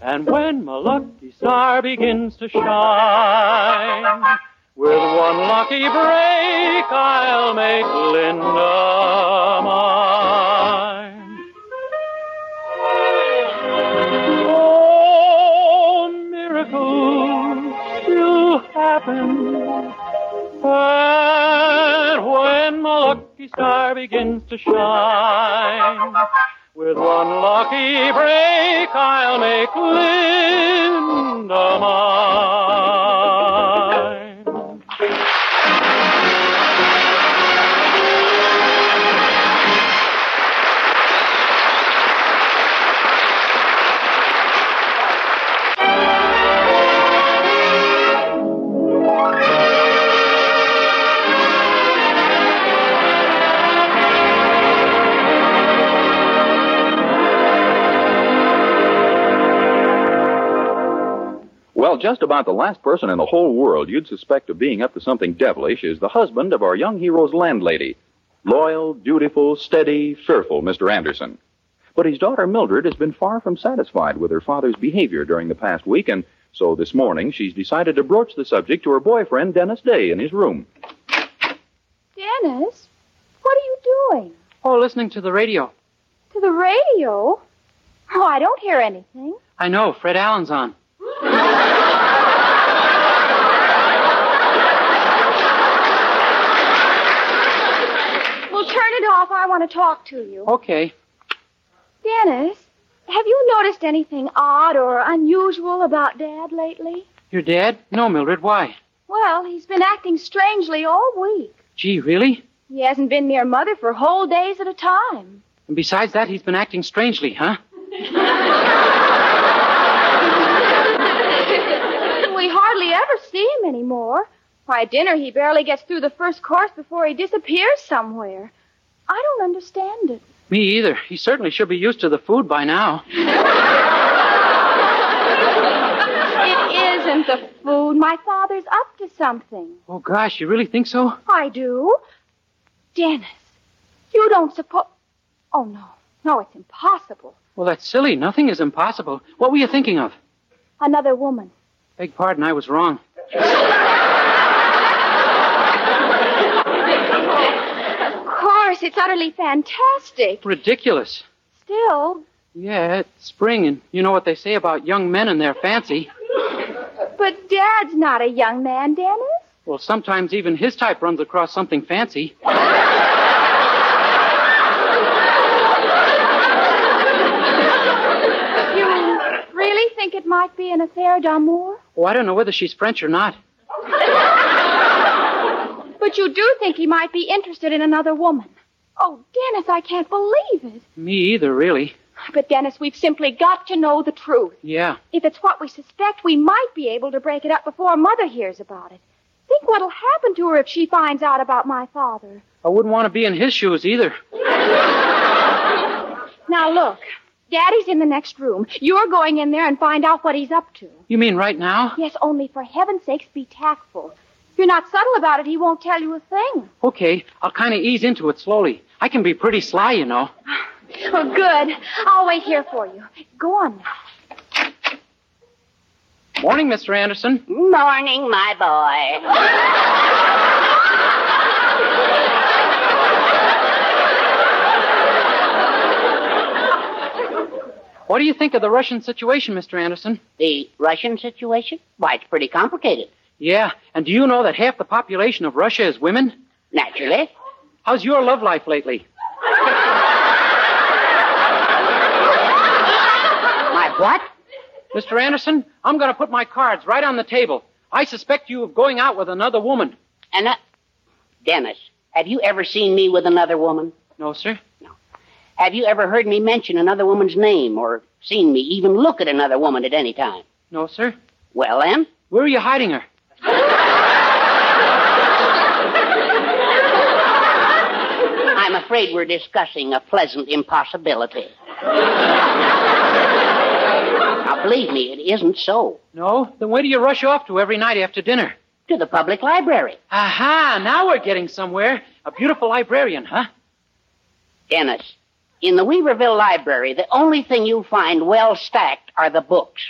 [SPEAKER 17] And when my lucky star begins to shine, with one lucky break, I'll make Linda mine. Oh, miracles still happen. And when my lucky star begins to shine, with one lucky break, I'll make Linda mine.
[SPEAKER 16] Well, just about the last person in the whole world you'd suspect of being up to something devilish is the husband of our young hero's landlady. Loyal, dutiful, steady, fearful Mr. Anderson. But his daughter Mildred has been far from satisfied with her father's behavior during the past week, and so this morning she's decided to broach the subject to her boyfriend, Dennis Day, in his room.
[SPEAKER 8] Dennis, what are you doing?
[SPEAKER 18] Oh, listening to the radio.
[SPEAKER 8] To the radio? Oh, I don't hear anything.
[SPEAKER 18] I know, Fred Allen's on.
[SPEAKER 8] Well, turn it off. I want to talk to you.
[SPEAKER 18] Okay.
[SPEAKER 8] Dennis, Have you noticed anything odd or unusual about Dad lately?
[SPEAKER 18] Your dad? No, Mildred. Why?
[SPEAKER 8] Well, he's been acting strangely all week.
[SPEAKER 18] Gee, really?
[SPEAKER 8] He hasn't been near Mother for whole days at a time.
[SPEAKER 18] And besides that, he's been acting strangely, huh?
[SPEAKER 8] we hardly ever see him anymore. Why, at dinner he barely gets through the first course before he disappears somewhere. I don't understand it.
[SPEAKER 18] Me either. He certainly should be used to the food by now.
[SPEAKER 8] It isn't the food. My father's up to something.
[SPEAKER 18] Oh, gosh, you really think so?
[SPEAKER 8] I do. Dennis, you don't suppose. Oh, no. No, it's impossible.
[SPEAKER 18] Well, that's silly. Nothing is impossible. What were you thinking of?
[SPEAKER 8] Another woman.
[SPEAKER 18] Beg pardon, I was wrong.
[SPEAKER 8] Of course, it's utterly fantastic.
[SPEAKER 18] Ridiculous.
[SPEAKER 8] Still,
[SPEAKER 18] Yeah, it's spring, and you know what they say about young men and their fancy.
[SPEAKER 8] but Dad's not a young man, Dennis.
[SPEAKER 18] Well, sometimes even his type runs across something fancy.
[SPEAKER 8] You really think it might be an affair d'amour?
[SPEAKER 18] Oh, I don't know whether she's French or not.
[SPEAKER 8] But you do think he might be interested in another woman. Oh, Dennis, I can't believe it.
[SPEAKER 18] Me either, really.
[SPEAKER 8] But, Dennis, we've simply got to know the truth.
[SPEAKER 18] Yeah.
[SPEAKER 8] If it's what we suspect, we might be able to break it up before Mother hears about it. Think what'll happen to her if she finds out about my father.
[SPEAKER 18] I wouldn't want to be in his shoes either.
[SPEAKER 8] Now, look. Daddy's in the next room. You're going in there and find out what he's up to.
[SPEAKER 18] You mean right now?
[SPEAKER 8] Yes, only for heaven's sakes, be tactful. If you're not subtle about it, he won't tell you a thing.
[SPEAKER 18] Okay, I'll kind of ease into it slowly. I can be pretty sly, you know.
[SPEAKER 8] Oh, good. I'll wait here for you. Go on now.
[SPEAKER 18] Morning, Mr. Anderson.
[SPEAKER 19] Morning, my boy.
[SPEAKER 18] What do you think of the Russian situation, Mr. Anderson?
[SPEAKER 19] The Russian situation? Why, it's pretty complicated.
[SPEAKER 18] Yeah, and do you know that half the population of Russia is women?
[SPEAKER 19] Naturally.
[SPEAKER 18] How's your love life lately?
[SPEAKER 19] My what?
[SPEAKER 18] Mr. Anderson, I'm going to put my cards right on the table. I suspect you of going out with another woman.
[SPEAKER 19] And, uh, Dennis, have you ever seen me with another woman?
[SPEAKER 18] No, sir. No.
[SPEAKER 19] Have you ever heard me mention another woman's name or seen me even look at another woman at any time?
[SPEAKER 18] No, sir.
[SPEAKER 19] Well, then?
[SPEAKER 18] Where are you hiding her?
[SPEAKER 19] I'm afraid we're discussing a pleasant impossibility. now, believe me, it isn't so.
[SPEAKER 18] No? Then where do you rush off to every night after dinner?
[SPEAKER 19] To the public library.
[SPEAKER 18] Aha! Now we're getting somewhere. A beautiful librarian, huh?
[SPEAKER 19] Dennis, in the Weaverville Library, the only thing you'll find well stacked are the books.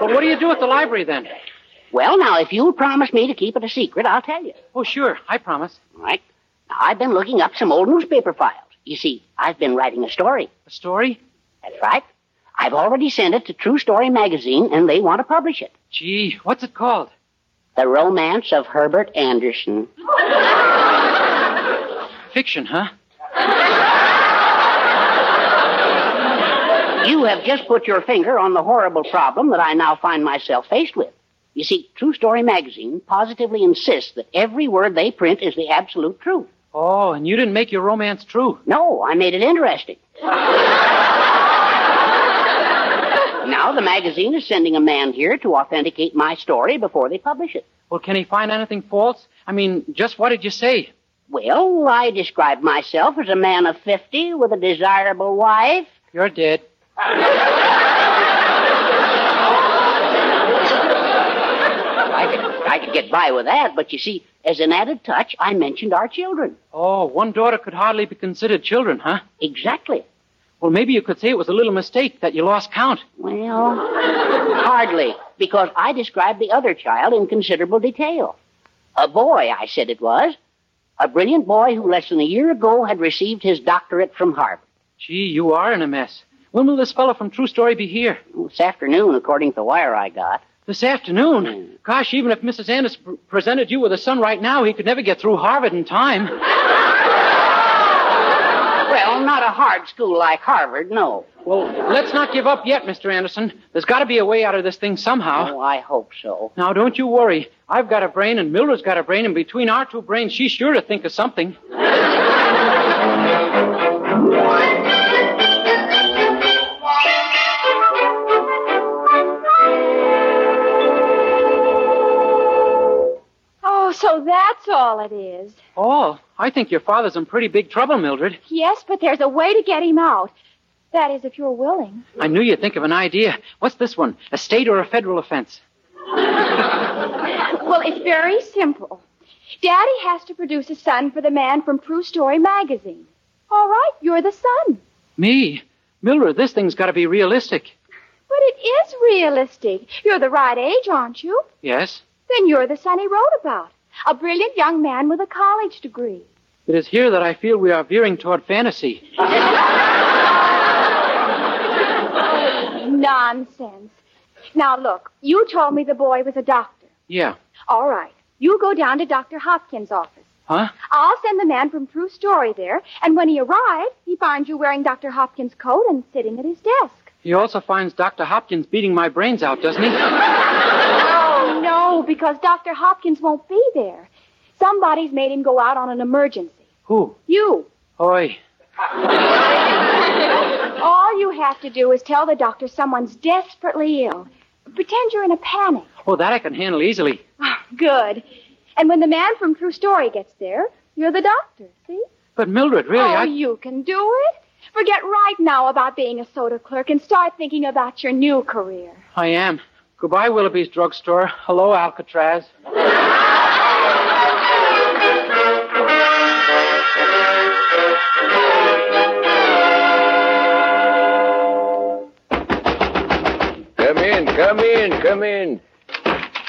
[SPEAKER 18] But what do you do at the library then?
[SPEAKER 19] Well, now, if you'll promise me to keep it a secret, I'll tell you.
[SPEAKER 18] Oh, sure. I promise.
[SPEAKER 19] All right. Now, I've been looking up some old newspaper files. You see, I've been writing a story.
[SPEAKER 18] A story?
[SPEAKER 19] That's right. I've already sent it to True Story magazine, and they want to publish it.
[SPEAKER 18] Gee, what's it called?
[SPEAKER 19] The Romance of Herbert Anderson.
[SPEAKER 18] Fiction, huh?
[SPEAKER 19] You have just put your finger on the horrible problem that I now find myself faced with. You see, True Story magazine positively insists that every word they print is the absolute truth.
[SPEAKER 18] Oh, and you didn't make your romance true.
[SPEAKER 19] No, I made it interesting. now the magazine is sending a man here to authenticate my story before they publish it.
[SPEAKER 18] Well, can he find anything false? I mean, just what did you say?
[SPEAKER 19] Well, I described myself as a man of 50 with a desirable wife.
[SPEAKER 18] You're dead.
[SPEAKER 19] I could, get by with that, but you see, as an added touch, I mentioned our children.
[SPEAKER 18] Oh, one daughter could hardly be considered children, huh?
[SPEAKER 19] Exactly.
[SPEAKER 18] Well, maybe you could say it was a little mistake that you lost count.
[SPEAKER 19] Well, hardly, because I described the other child in considerable detail. A boy, I said it was. A brilliant boy who less than a year ago had received his doctorate from Harvard.
[SPEAKER 18] Gee, you are in a mess. When will this fellow from True Story be here?
[SPEAKER 19] This afternoon, according to the wire I got.
[SPEAKER 18] This afternoon? Hmm. Gosh, even if Mrs. Anderson pr- presented you with a son right now, he could never get through Harvard in time.
[SPEAKER 19] Well, not a hard school like Harvard, no.
[SPEAKER 18] Well, let's not give up yet, Mr. Anderson. There's got to be a way out of this thing somehow.
[SPEAKER 19] Oh, I hope so.
[SPEAKER 18] Now, don't you worry. I've got a brain, and Mildred's got a brain, and between our two brains, she's sure to think of something.
[SPEAKER 8] so that's all it is.
[SPEAKER 18] Oh, I think your father's in pretty big trouble, Mildred.
[SPEAKER 8] Yes, but there's a way to get him out. That is, if you're willing.
[SPEAKER 18] I knew you'd think of an idea. What's this one? A state or a federal offense?
[SPEAKER 8] Well, it's very simple. Daddy has to produce a son for the man from True Story magazine. All right, you're the son.
[SPEAKER 18] Me? Mildred, this thing's got to be realistic.
[SPEAKER 8] But it is realistic. You're the right age, aren't you?
[SPEAKER 18] Yes?
[SPEAKER 8] Then you're the son he wrote about. A brilliant young man with a college degree.
[SPEAKER 18] It is here that I feel we are veering toward fantasy.
[SPEAKER 8] Nonsense. Now, look, you told me the boy was a doctor.
[SPEAKER 18] Yeah.
[SPEAKER 8] All right. You go down to Dr. Hopkins' office.
[SPEAKER 18] Huh?
[SPEAKER 8] I'll send the man from True Story there, and when he arrives, he finds you wearing Dr. Hopkins' coat and sitting at his desk.
[SPEAKER 18] He also finds Dr. Hopkins beating my brains out, doesn't he?
[SPEAKER 8] Oh, no, because Dr. Hopkins won't be there. Somebody's made him go out on an emergency.
[SPEAKER 18] Who?
[SPEAKER 8] You.
[SPEAKER 18] Oi.
[SPEAKER 8] All you have to do is tell the doctor someone's desperately ill. Pretend you're in a panic.
[SPEAKER 18] Oh, that I can handle easily.
[SPEAKER 8] Oh, good. And when the man from True Story gets there, you're the doctor, see?
[SPEAKER 18] But Mildred, really,
[SPEAKER 8] oh,
[SPEAKER 18] I.
[SPEAKER 8] you can do it. Forget right now about being a soda clerk and start thinking about your new career.
[SPEAKER 18] I am. Goodbye, Willoughby's drugstore. Hello, Alcatraz.
[SPEAKER 20] Come in, come in, come in.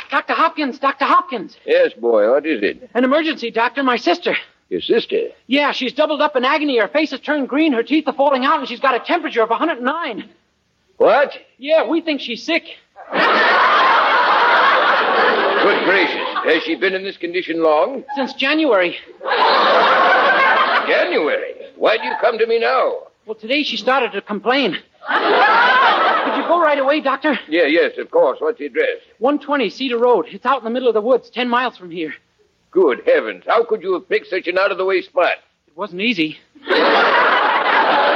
[SPEAKER 18] Dr. Hopkins, Dr. Hopkins.
[SPEAKER 20] Yes, boy, what is it?
[SPEAKER 18] An emergency, Doctor. My sister.
[SPEAKER 20] Your sister?
[SPEAKER 18] Yeah, she's doubled up in agony. Her face has turned green. Her teeth are falling out, and she's got a temperature of 109.
[SPEAKER 20] What?
[SPEAKER 18] Yeah, we think she's sick.
[SPEAKER 20] Good gracious. Has she been in this condition long?
[SPEAKER 18] Since January.
[SPEAKER 20] January. Why'd you come to me now?
[SPEAKER 18] Well, today she started to complain. Could you go right away, Doctor?
[SPEAKER 20] Yeah, yes, of course. What's the address?
[SPEAKER 18] 120 Cedar Road. It's out in the middle of the woods, 10 miles from here.
[SPEAKER 20] Good heavens. How could you have picked such an out of the way spot?
[SPEAKER 18] It wasn't easy.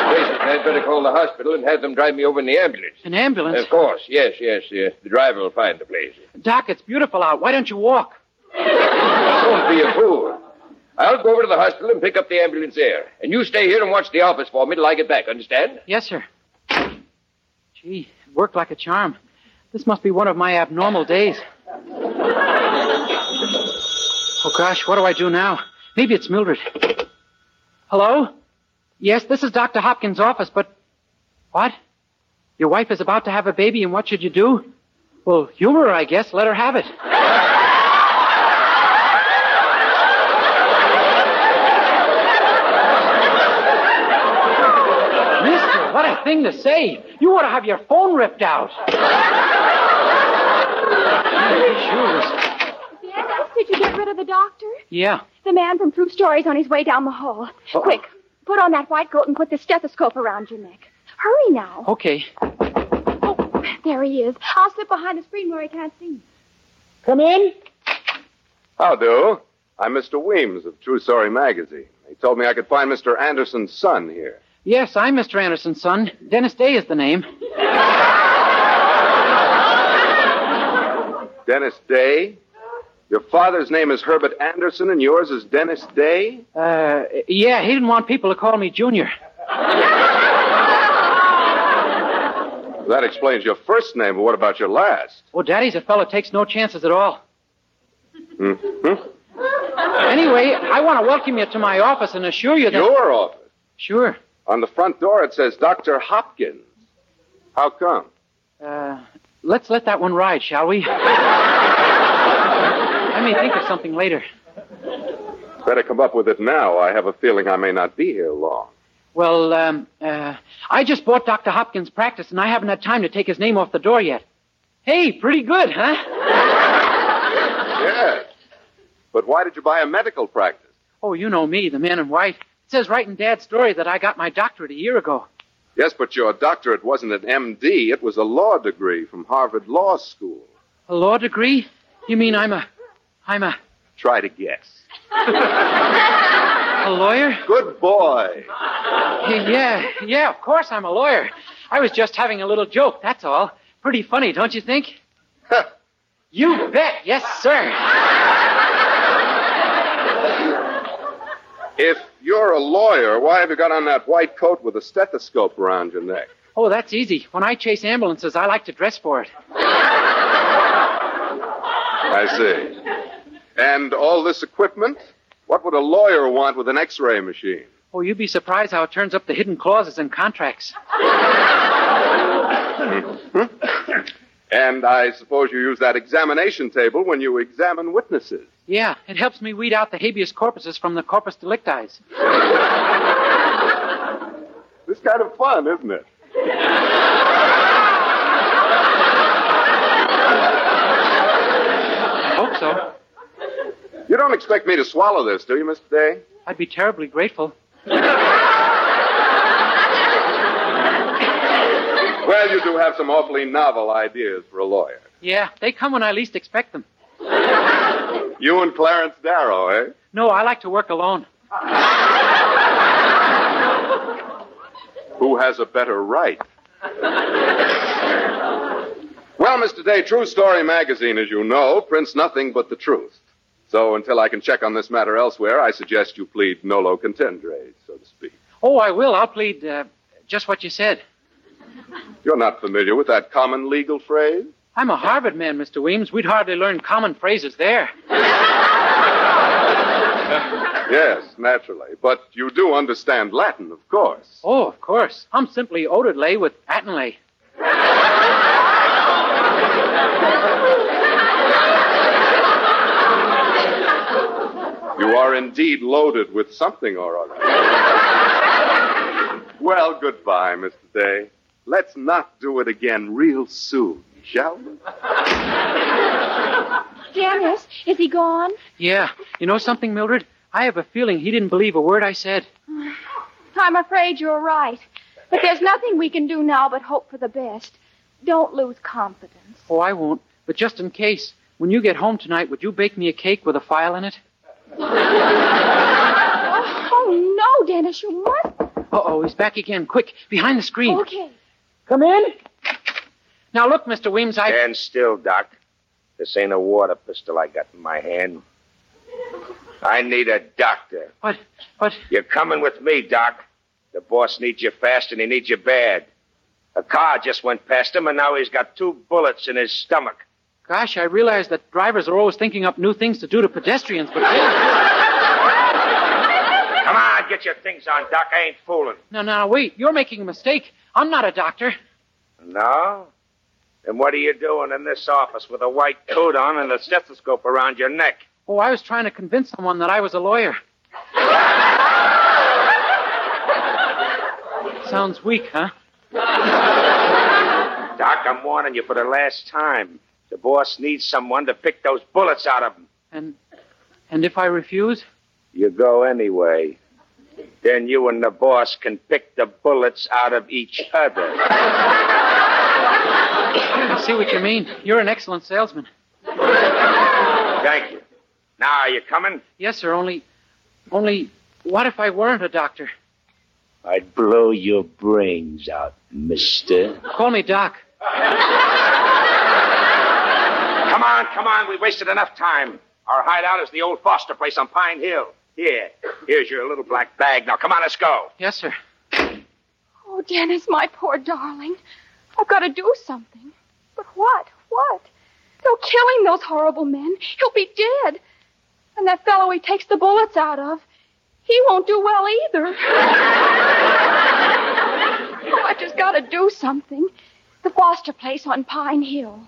[SPEAKER 20] I'd better call the hospital and have them drive me over in the ambulance.
[SPEAKER 18] An ambulance?
[SPEAKER 20] Of course, yes, yes. Uh, the driver will find the place.
[SPEAKER 18] Doc, it's beautiful out. Why don't you walk?
[SPEAKER 20] Don't be a fool. I'll go over to the hospital and pick up the ambulance there. And you stay here and watch the office for me till I get back, understand?
[SPEAKER 18] Yes, sir. Gee, it worked like a charm. This must be one of my abnormal days. Oh, gosh, what do I do now? Maybe it's Mildred. Hello? Yes, this is Dr. Hopkins' office, but. What? Your wife is about to have a baby, and what should you do? Well, humor her, I guess. Let her have it. Mister, what a thing to say. You ought to have your phone ripped out.
[SPEAKER 8] Yes, did you get rid of the doctor?
[SPEAKER 18] Yeah.
[SPEAKER 8] The man from True Story's on his way down the hall.
[SPEAKER 18] Uh-oh.
[SPEAKER 8] Quick, put on that white coat and put the stethoscope around your neck. Hurry now.
[SPEAKER 18] Okay.
[SPEAKER 8] Oh, there he is. I'll slip behind the screen where he can't see me.
[SPEAKER 18] Come in.
[SPEAKER 21] How do? I'm Mr. Weems of True Story magazine. They told me I could find Mr. Anderson's son here.
[SPEAKER 18] Yes, I'm Mr. Anderson's son. Dennis Day is the name.
[SPEAKER 21] Dennis Day? Your father's name is Herbert Anderson and yours is Dennis Day?
[SPEAKER 18] Uh, yeah, he didn't want people to call me Junior.
[SPEAKER 21] That explains your first name, but what about your last?
[SPEAKER 18] Well, Daddy's a fellow takes no chances at all.
[SPEAKER 21] Hmm?
[SPEAKER 18] Anyway, I want to welcome you to my office and assure you that.
[SPEAKER 21] Your office?
[SPEAKER 18] Sure.
[SPEAKER 21] On the front door it says Dr. Hopkins. How come?
[SPEAKER 18] Uh, let's let that one ride, shall we? I may think of something later.
[SPEAKER 21] Better come up with it now. I have a feeling I may not be here long.
[SPEAKER 18] Well, um, uh, I just bought Dr. Hopkins' practice, and I haven't had time to take his name off the door yet. Hey, pretty good, huh?
[SPEAKER 21] Yes. But why did you buy a medical practice?
[SPEAKER 18] Oh, you know me, the man in white. It says right in Dad's story that I got my doctorate a year ago.
[SPEAKER 21] Yes, but your doctorate wasn't an MD. It was a law degree from Harvard Law School.
[SPEAKER 18] A law degree? You mean I'm a. I'm a.
[SPEAKER 21] Try to guess.
[SPEAKER 18] A lawyer?
[SPEAKER 21] Good boy.
[SPEAKER 18] Yeah, yeah, of course I'm a lawyer. I was just having a little joke, that's all. Pretty funny, don't you think? you bet, yes, sir.
[SPEAKER 21] If you're a lawyer, why have you got on that white coat with a stethoscope around your neck?
[SPEAKER 18] Oh, that's easy. When I chase ambulances, I like to dress for it.
[SPEAKER 21] I see. And all this equipment? What would a lawyer want with an x ray machine?
[SPEAKER 18] Oh, you'd be surprised how it turns up the hidden clauses in contracts. Hmm?
[SPEAKER 21] And I suppose you use that examination table when you examine witnesses.
[SPEAKER 18] Yeah, it helps me weed out the habeas corpuses from the corpus delicti.
[SPEAKER 21] It's kind of fun, isn't it?
[SPEAKER 18] I hope so.
[SPEAKER 21] You don't expect me to swallow this, do you, Mr. Day?
[SPEAKER 18] I'd be terribly grateful.
[SPEAKER 21] Well, you do have some awfully novel ideas for a lawyer.
[SPEAKER 18] Yeah, they come when I least expect them.
[SPEAKER 21] You and Clarence Darrow, eh?
[SPEAKER 18] No, I like to work alone.
[SPEAKER 21] Who has a better right? Well, Mr. Day, True Story magazine, as you know, prints nothing but the truth. So until I can check on this matter elsewhere, I suggest you plead nolo contendere, so to speak.
[SPEAKER 18] Oh, I will. I'll plead uh, just what you said.
[SPEAKER 21] You're not familiar with that common legal phrase?
[SPEAKER 18] I'm a Harvard man, Mr. Weems. We'd hardly learn common phrases there.
[SPEAKER 21] Yes, naturally. But you do understand Latin, of course.
[SPEAKER 18] Oh, of course. I'm simply Odelay with Attenlay.
[SPEAKER 21] You are indeed loaded with something or other. well, goodbye, Mr. Day. Let's not do it again real soon, shall we?
[SPEAKER 8] Dennis, is he gone?
[SPEAKER 18] Yeah. You know something, Mildred? I have a feeling he didn't believe a word I said.
[SPEAKER 8] I'm afraid you're right. But there's nothing we can do now but hope for the best. Don't lose confidence.
[SPEAKER 18] Oh, I won't. But just in case, when you get home tonight, would you bake me a cake with a file in it?
[SPEAKER 8] Oh, no, Dennis, you must.
[SPEAKER 18] Uh oh, he's back again. Quick, behind the screen.
[SPEAKER 8] Okay.
[SPEAKER 18] Come in. Now look, Mr. Weems, I.
[SPEAKER 22] Stand still, Doc. This ain't a water pistol I got in my hand. I need a doctor.
[SPEAKER 18] What? What?
[SPEAKER 22] You're coming with me, Doc. The boss needs you fast and he needs you bad. A car just went past him and now he's got two bullets in his stomach.
[SPEAKER 18] Gosh, I realize that drivers are always thinking up new things to do to pedestrians, but.
[SPEAKER 22] Come on, get your things on, Doc. I ain't fooling.
[SPEAKER 18] No, no, wait. You're making a mistake. I'm not a doctor.
[SPEAKER 22] No? Then what are you doing in this office with a white coat on and a stethoscope around your neck?
[SPEAKER 18] Oh, I was trying to convince someone that I was a lawyer. Sounds weak, huh?
[SPEAKER 22] Doc, I'm warning you for the last time. The boss needs someone to pick those bullets out of him.
[SPEAKER 18] And and if I refuse?
[SPEAKER 22] You go anyway. Then you and the boss can pick the bullets out of each other.
[SPEAKER 18] I see what you mean. You're an excellent salesman.
[SPEAKER 22] Thank you. Now, are you coming?
[SPEAKER 18] Yes, sir. Only, only, what if I weren't a doctor?
[SPEAKER 22] I'd blow your brains out, mister.
[SPEAKER 18] Call me Doc.
[SPEAKER 22] Come on, come on. We've wasted enough time. Our hideout is the old Foster place on Pine Hill. Here, here's your little black bag. Now, come on, let's go.
[SPEAKER 18] Yes, sir.
[SPEAKER 8] Oh, Dennis, my poor darling. I've got to do something. But what? What? They'll kill him, those horrible men. He'll be dead. And that fellow he takes the bullets out of, he won't do well either. oh, I just got to do something. The Foster place on Pine Hill.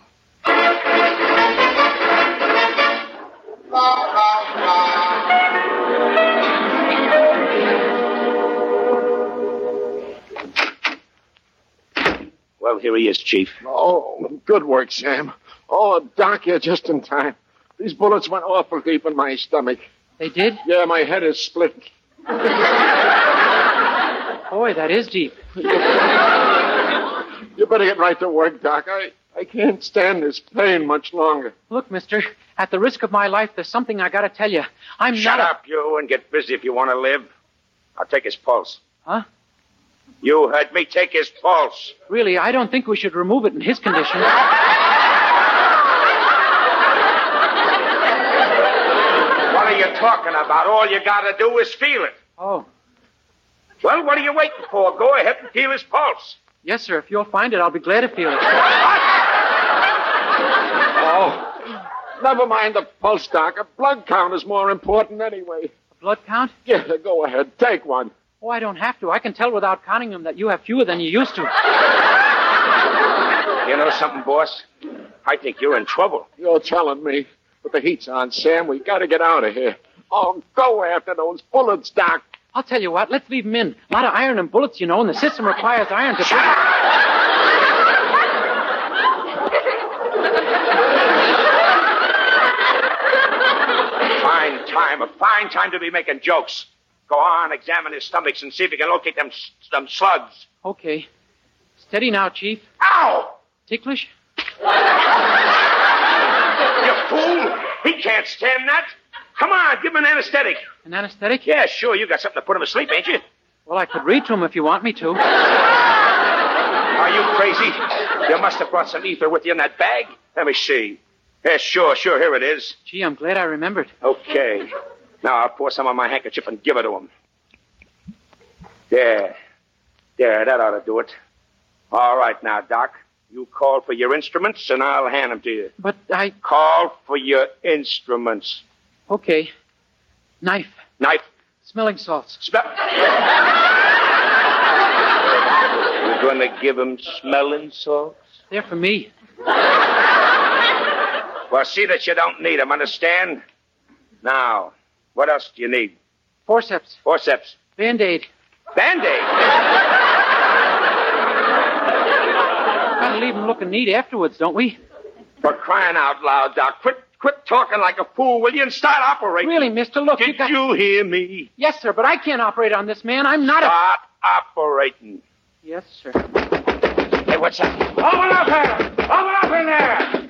[SPEAKER 22] Well, here he is, Chief.
[SPEAKER 11] Oh, good work, Sam. Oh, Doc, you're just in time. These bullets went awful deep in my stomach.
[SPEAKER 18] They did?
[SPEAKER 11] Yeah, my head is split.
[SPEAKER 18] Boy, that is deep.
[SPEAKER 11] You better get right to work, Doc. I, I can't stand this pain much longer.
[SPEAKER 18] Look, mister, at the risk of my life, there's something I gotta tell you. I'm
[SPEAKER 22] Shut
[SPEAKER 18] not. a-
[SPEAKER 22] up, you, and get busy if you want to live. I'll take his pulse.
[SPEAKER 18] Huh?
[SPEAKER 22] You heard me. Take his pulse.
[SPEAKER 18] Really, I don't think we should remove it in his condition.
[SPEAKER 22] What are you talking about? All you got to do is feel it.
[SPEAKER 18] Oh.
[SPEAKER 22] Well, what are you waiting for? Go ahead and feel his pulse.
[SPEAKER 18] Yes, sir. If you'll find it, I'll be glad to feel it.
[SPEAKER 11] Oh, never mind the pulse, Doc. A blood count is more important anyway.
[SPEAKER 18] A blood count?
[SPEAKER 11] Yeah, go ahead. Take one.
[SPEAKER 18] Oh, I don't have to. I can tell without counting them that you have fewer than you used to.
[SPEAKER 22] You know something, boss? I think you're in trouble.
[SPEAKER 11] You're telling me. But the heat's on, Sam. We gotta get out of here. Oh, go after those bullets, Doc.
[SPEAKER 18] I'll tell you what. Let's leave them in. A lot of iron and bullets, you know, and the system requires iron to. Shut
[SPEAKER 22] Fine time, a fine time to be making jokes. Go on, examine his stomachs and see if you can locate them, them slugs.
[SPEAKER 18] Okay. Steady now, Chief.
[SPEAKER 22] Ow!
[SPEAKER 18] Ticklish?
[SPEAKER 22] You fool! He can't stand that. Come on, give him an anesthetic.
[SPEAKER 18] An anesthetic?
[SPEAKER 22] Yeah, sure. You got something to put him asleep, ain't you?
[SPEAKER 18] Well, I could read to him if you want me to.
[SPEAKER 22] Are you crazy? You must have brought some ether with you in that bag. Let me see. Yeah, sure, sure. Here it is.
[SPEAKER 18] Gee, I'm glad I remembered.
[SPEAKER 22] Okay. Now I'll pour some on my handkerchief and give it to him. There. There, that ought to do it. All right now, Doc. You call for your instruments and I'll hand them to you.
[SPEAKER 18] But I.
[SPEAKER 22] Call for your instruments.
[SPEAKER 18] Okay. Knife.
[SPEAKER 22] Knife.
[SPEAKER 18] Smelling salts.
[SPEAKER 22] Smell. You're going to give him smelling salts?
[SPEAKER 18] They're for me.
[SPEAKER 22] Well, see that you don't need them, understand? Now, what else do you need?
[SPEAKER 18] Forceps.
[SPEAKER 22] Forceps.
[SPEAKER 18] Band-aid.
[SPEAKER 22] Band-aid?
[SPEAKER 18] Gotta leave them looking neat afterwards, don't we?
[SPEAKER 22] For crying out loud, Doc. Quit, quit talking like a fool, will you, and start operating.
[SPEAKER 18] Really, mister, look,
[SPEAKER 22] Did
[SPEAKER 18] you got...
[SPEAKER 22] you hear me?
[SPEAKER 18] Yes, sir, but I can't operate on this man. I'm not
[SPEAKER 22] Start operating.
[SPEAKER 18] Yes, sir.
[SPEAKER 22] Hey, what's that? Open up there! Open up in there!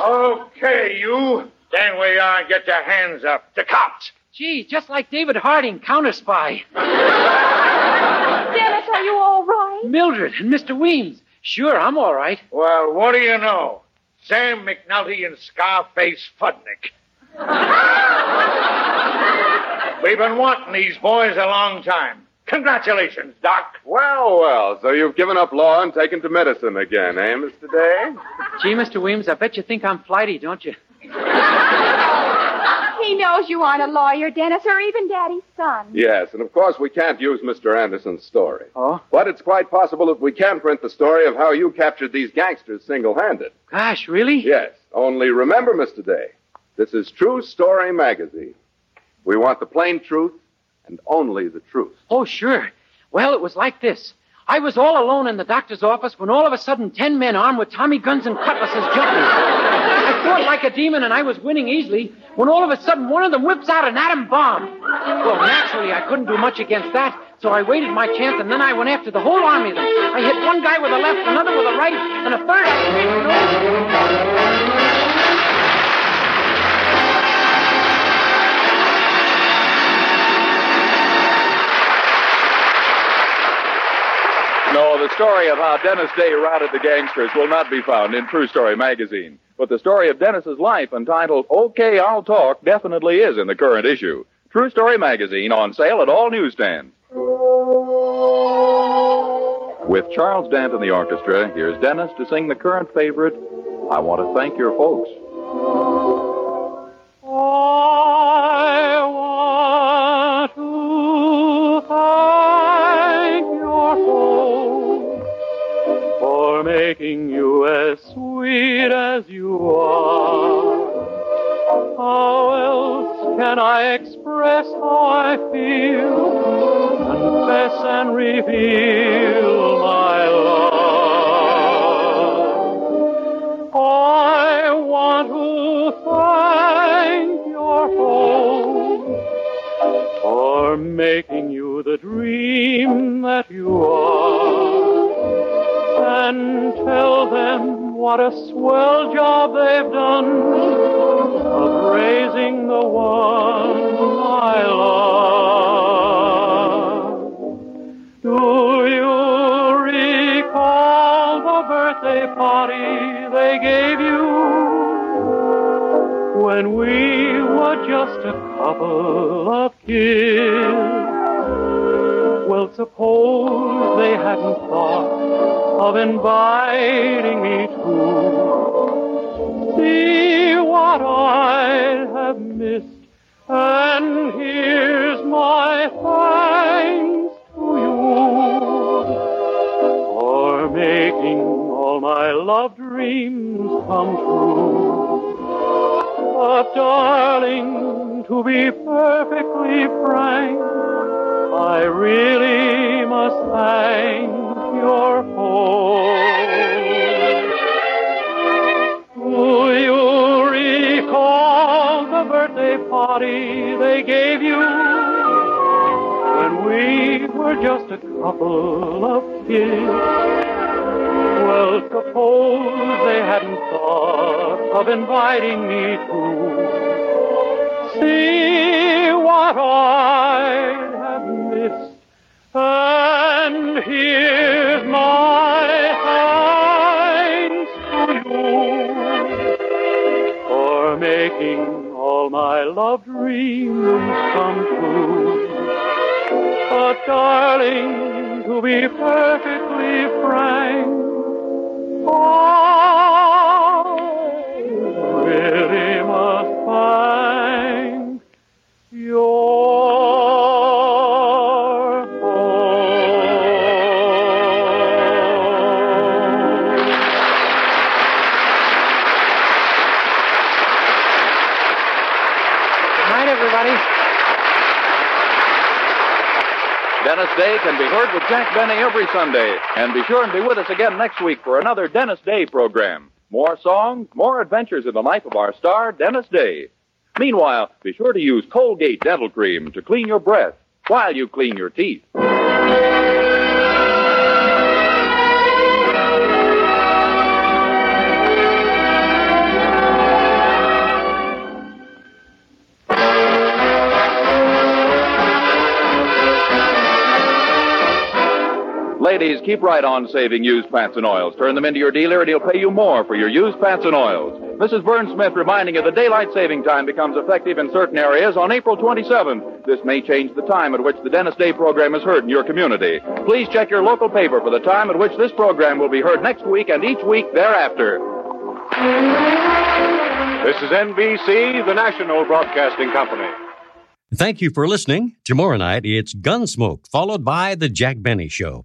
[SPEAKER 22] Okay, you. Stand where you uh, are and get your hands up. The cops.
[SPEAKER 18] Gee, just like David Harding, counter spy.
[SPEAKER 8] Dennis, are you all right?
[SPEAKER 18] Mildred and Mr. Weems. Sure, I'm all right.
[SPEAKER 23] Well, what do you know? Sam McNulty and Scarface Fudnick. We've been wanting these boys a long time. Congratulations, Doc.
[SPEAKER 21] Well, well, so you've given up law and taken to medicine again, eh, Mr. Day?
[SPEAKER 18] Gee, Mr. Weems, I bet you think I'm flighty, don't you?
[SPEAKER 8] He knows you aren't a lawyer, Dennis, or even Daddy's son.
[SPEAKER 21] Yes, and of course we can't use Mr. Anderson's story.
[SPEAKER 18] Oh?
[SPEAKER 21] But it's quite possible that we can print the story of how you captured these gangsters single-handed.
[SPEAKER 18] Gosh, really?
[SPEAKER 21] Yes. Only remember, Mr. Day, this is True Story Magazine. We want the plain truth and only the truth.
[SPEAKER 18] Oh, sure. Well, it was like this. I was all alone in the doctor's office when all of a sudden ten men armed with Tommy guns and cutlasses jumped me. I fought like a demon and I was winning easily when all of a sudden one of them whips out an atom bomb. Well, naturally, I couldn't do much against that, so I waited my chance and then I went after the whole army of them. I hit one guy with a left, another with a right, and a third I...
[SPEAKER 16] No, the story of how Dennis Day routed the gangsters will not be found in True Story magazine. But the story of Dennis's life entitled Okay, I'll Talk definitely is in the current issue. True Story magazine on sale at all newsstands. With Charles Dant and the orchestra, here's Dennis to sing the current favorite, I Want to Thank Your Folks.
[SPEAKER 17] I making you as sweet as you are. How else can I express how I feel, confess and reveal my love? I want to thank your folks for making you the dream what a swell job they've done of raising the one I love. Do you recall the birthday party they gave you when we were just a couple of kids? Well, suppose they hadn't of inviting me to see what I couple of kids? Well, suppose they hadn't thought of inviting me
[SPEAKER 16] Jack Benny every Sunday. And be sure and be with us again next week for another Dennis Day program. More songs, more adventures in the life of our star, Dennis Day. Meanwhile, be sure to use Colgate Dental Cream to clean your breath while you clean your teeth. Ladies, keep right on saving used pants and oils. Turn them into your dealer and he'll pay you more for your used pants and oils. Mrs. Burns Smith reminding you the daylight saving time becomes effective in certain areas on April 27th. This may change the time at which the Dennis Day program is heard in your community. Please check your local paper for the time at which this program will be heard next week and each week thereafter.
[SPEAKER 24] This is NBC, the national broadcasting company.
[SPEAKER 2] Thank you for listening. Tomorrow night, it's Gunsmoke, followed by The Jack Benny Show.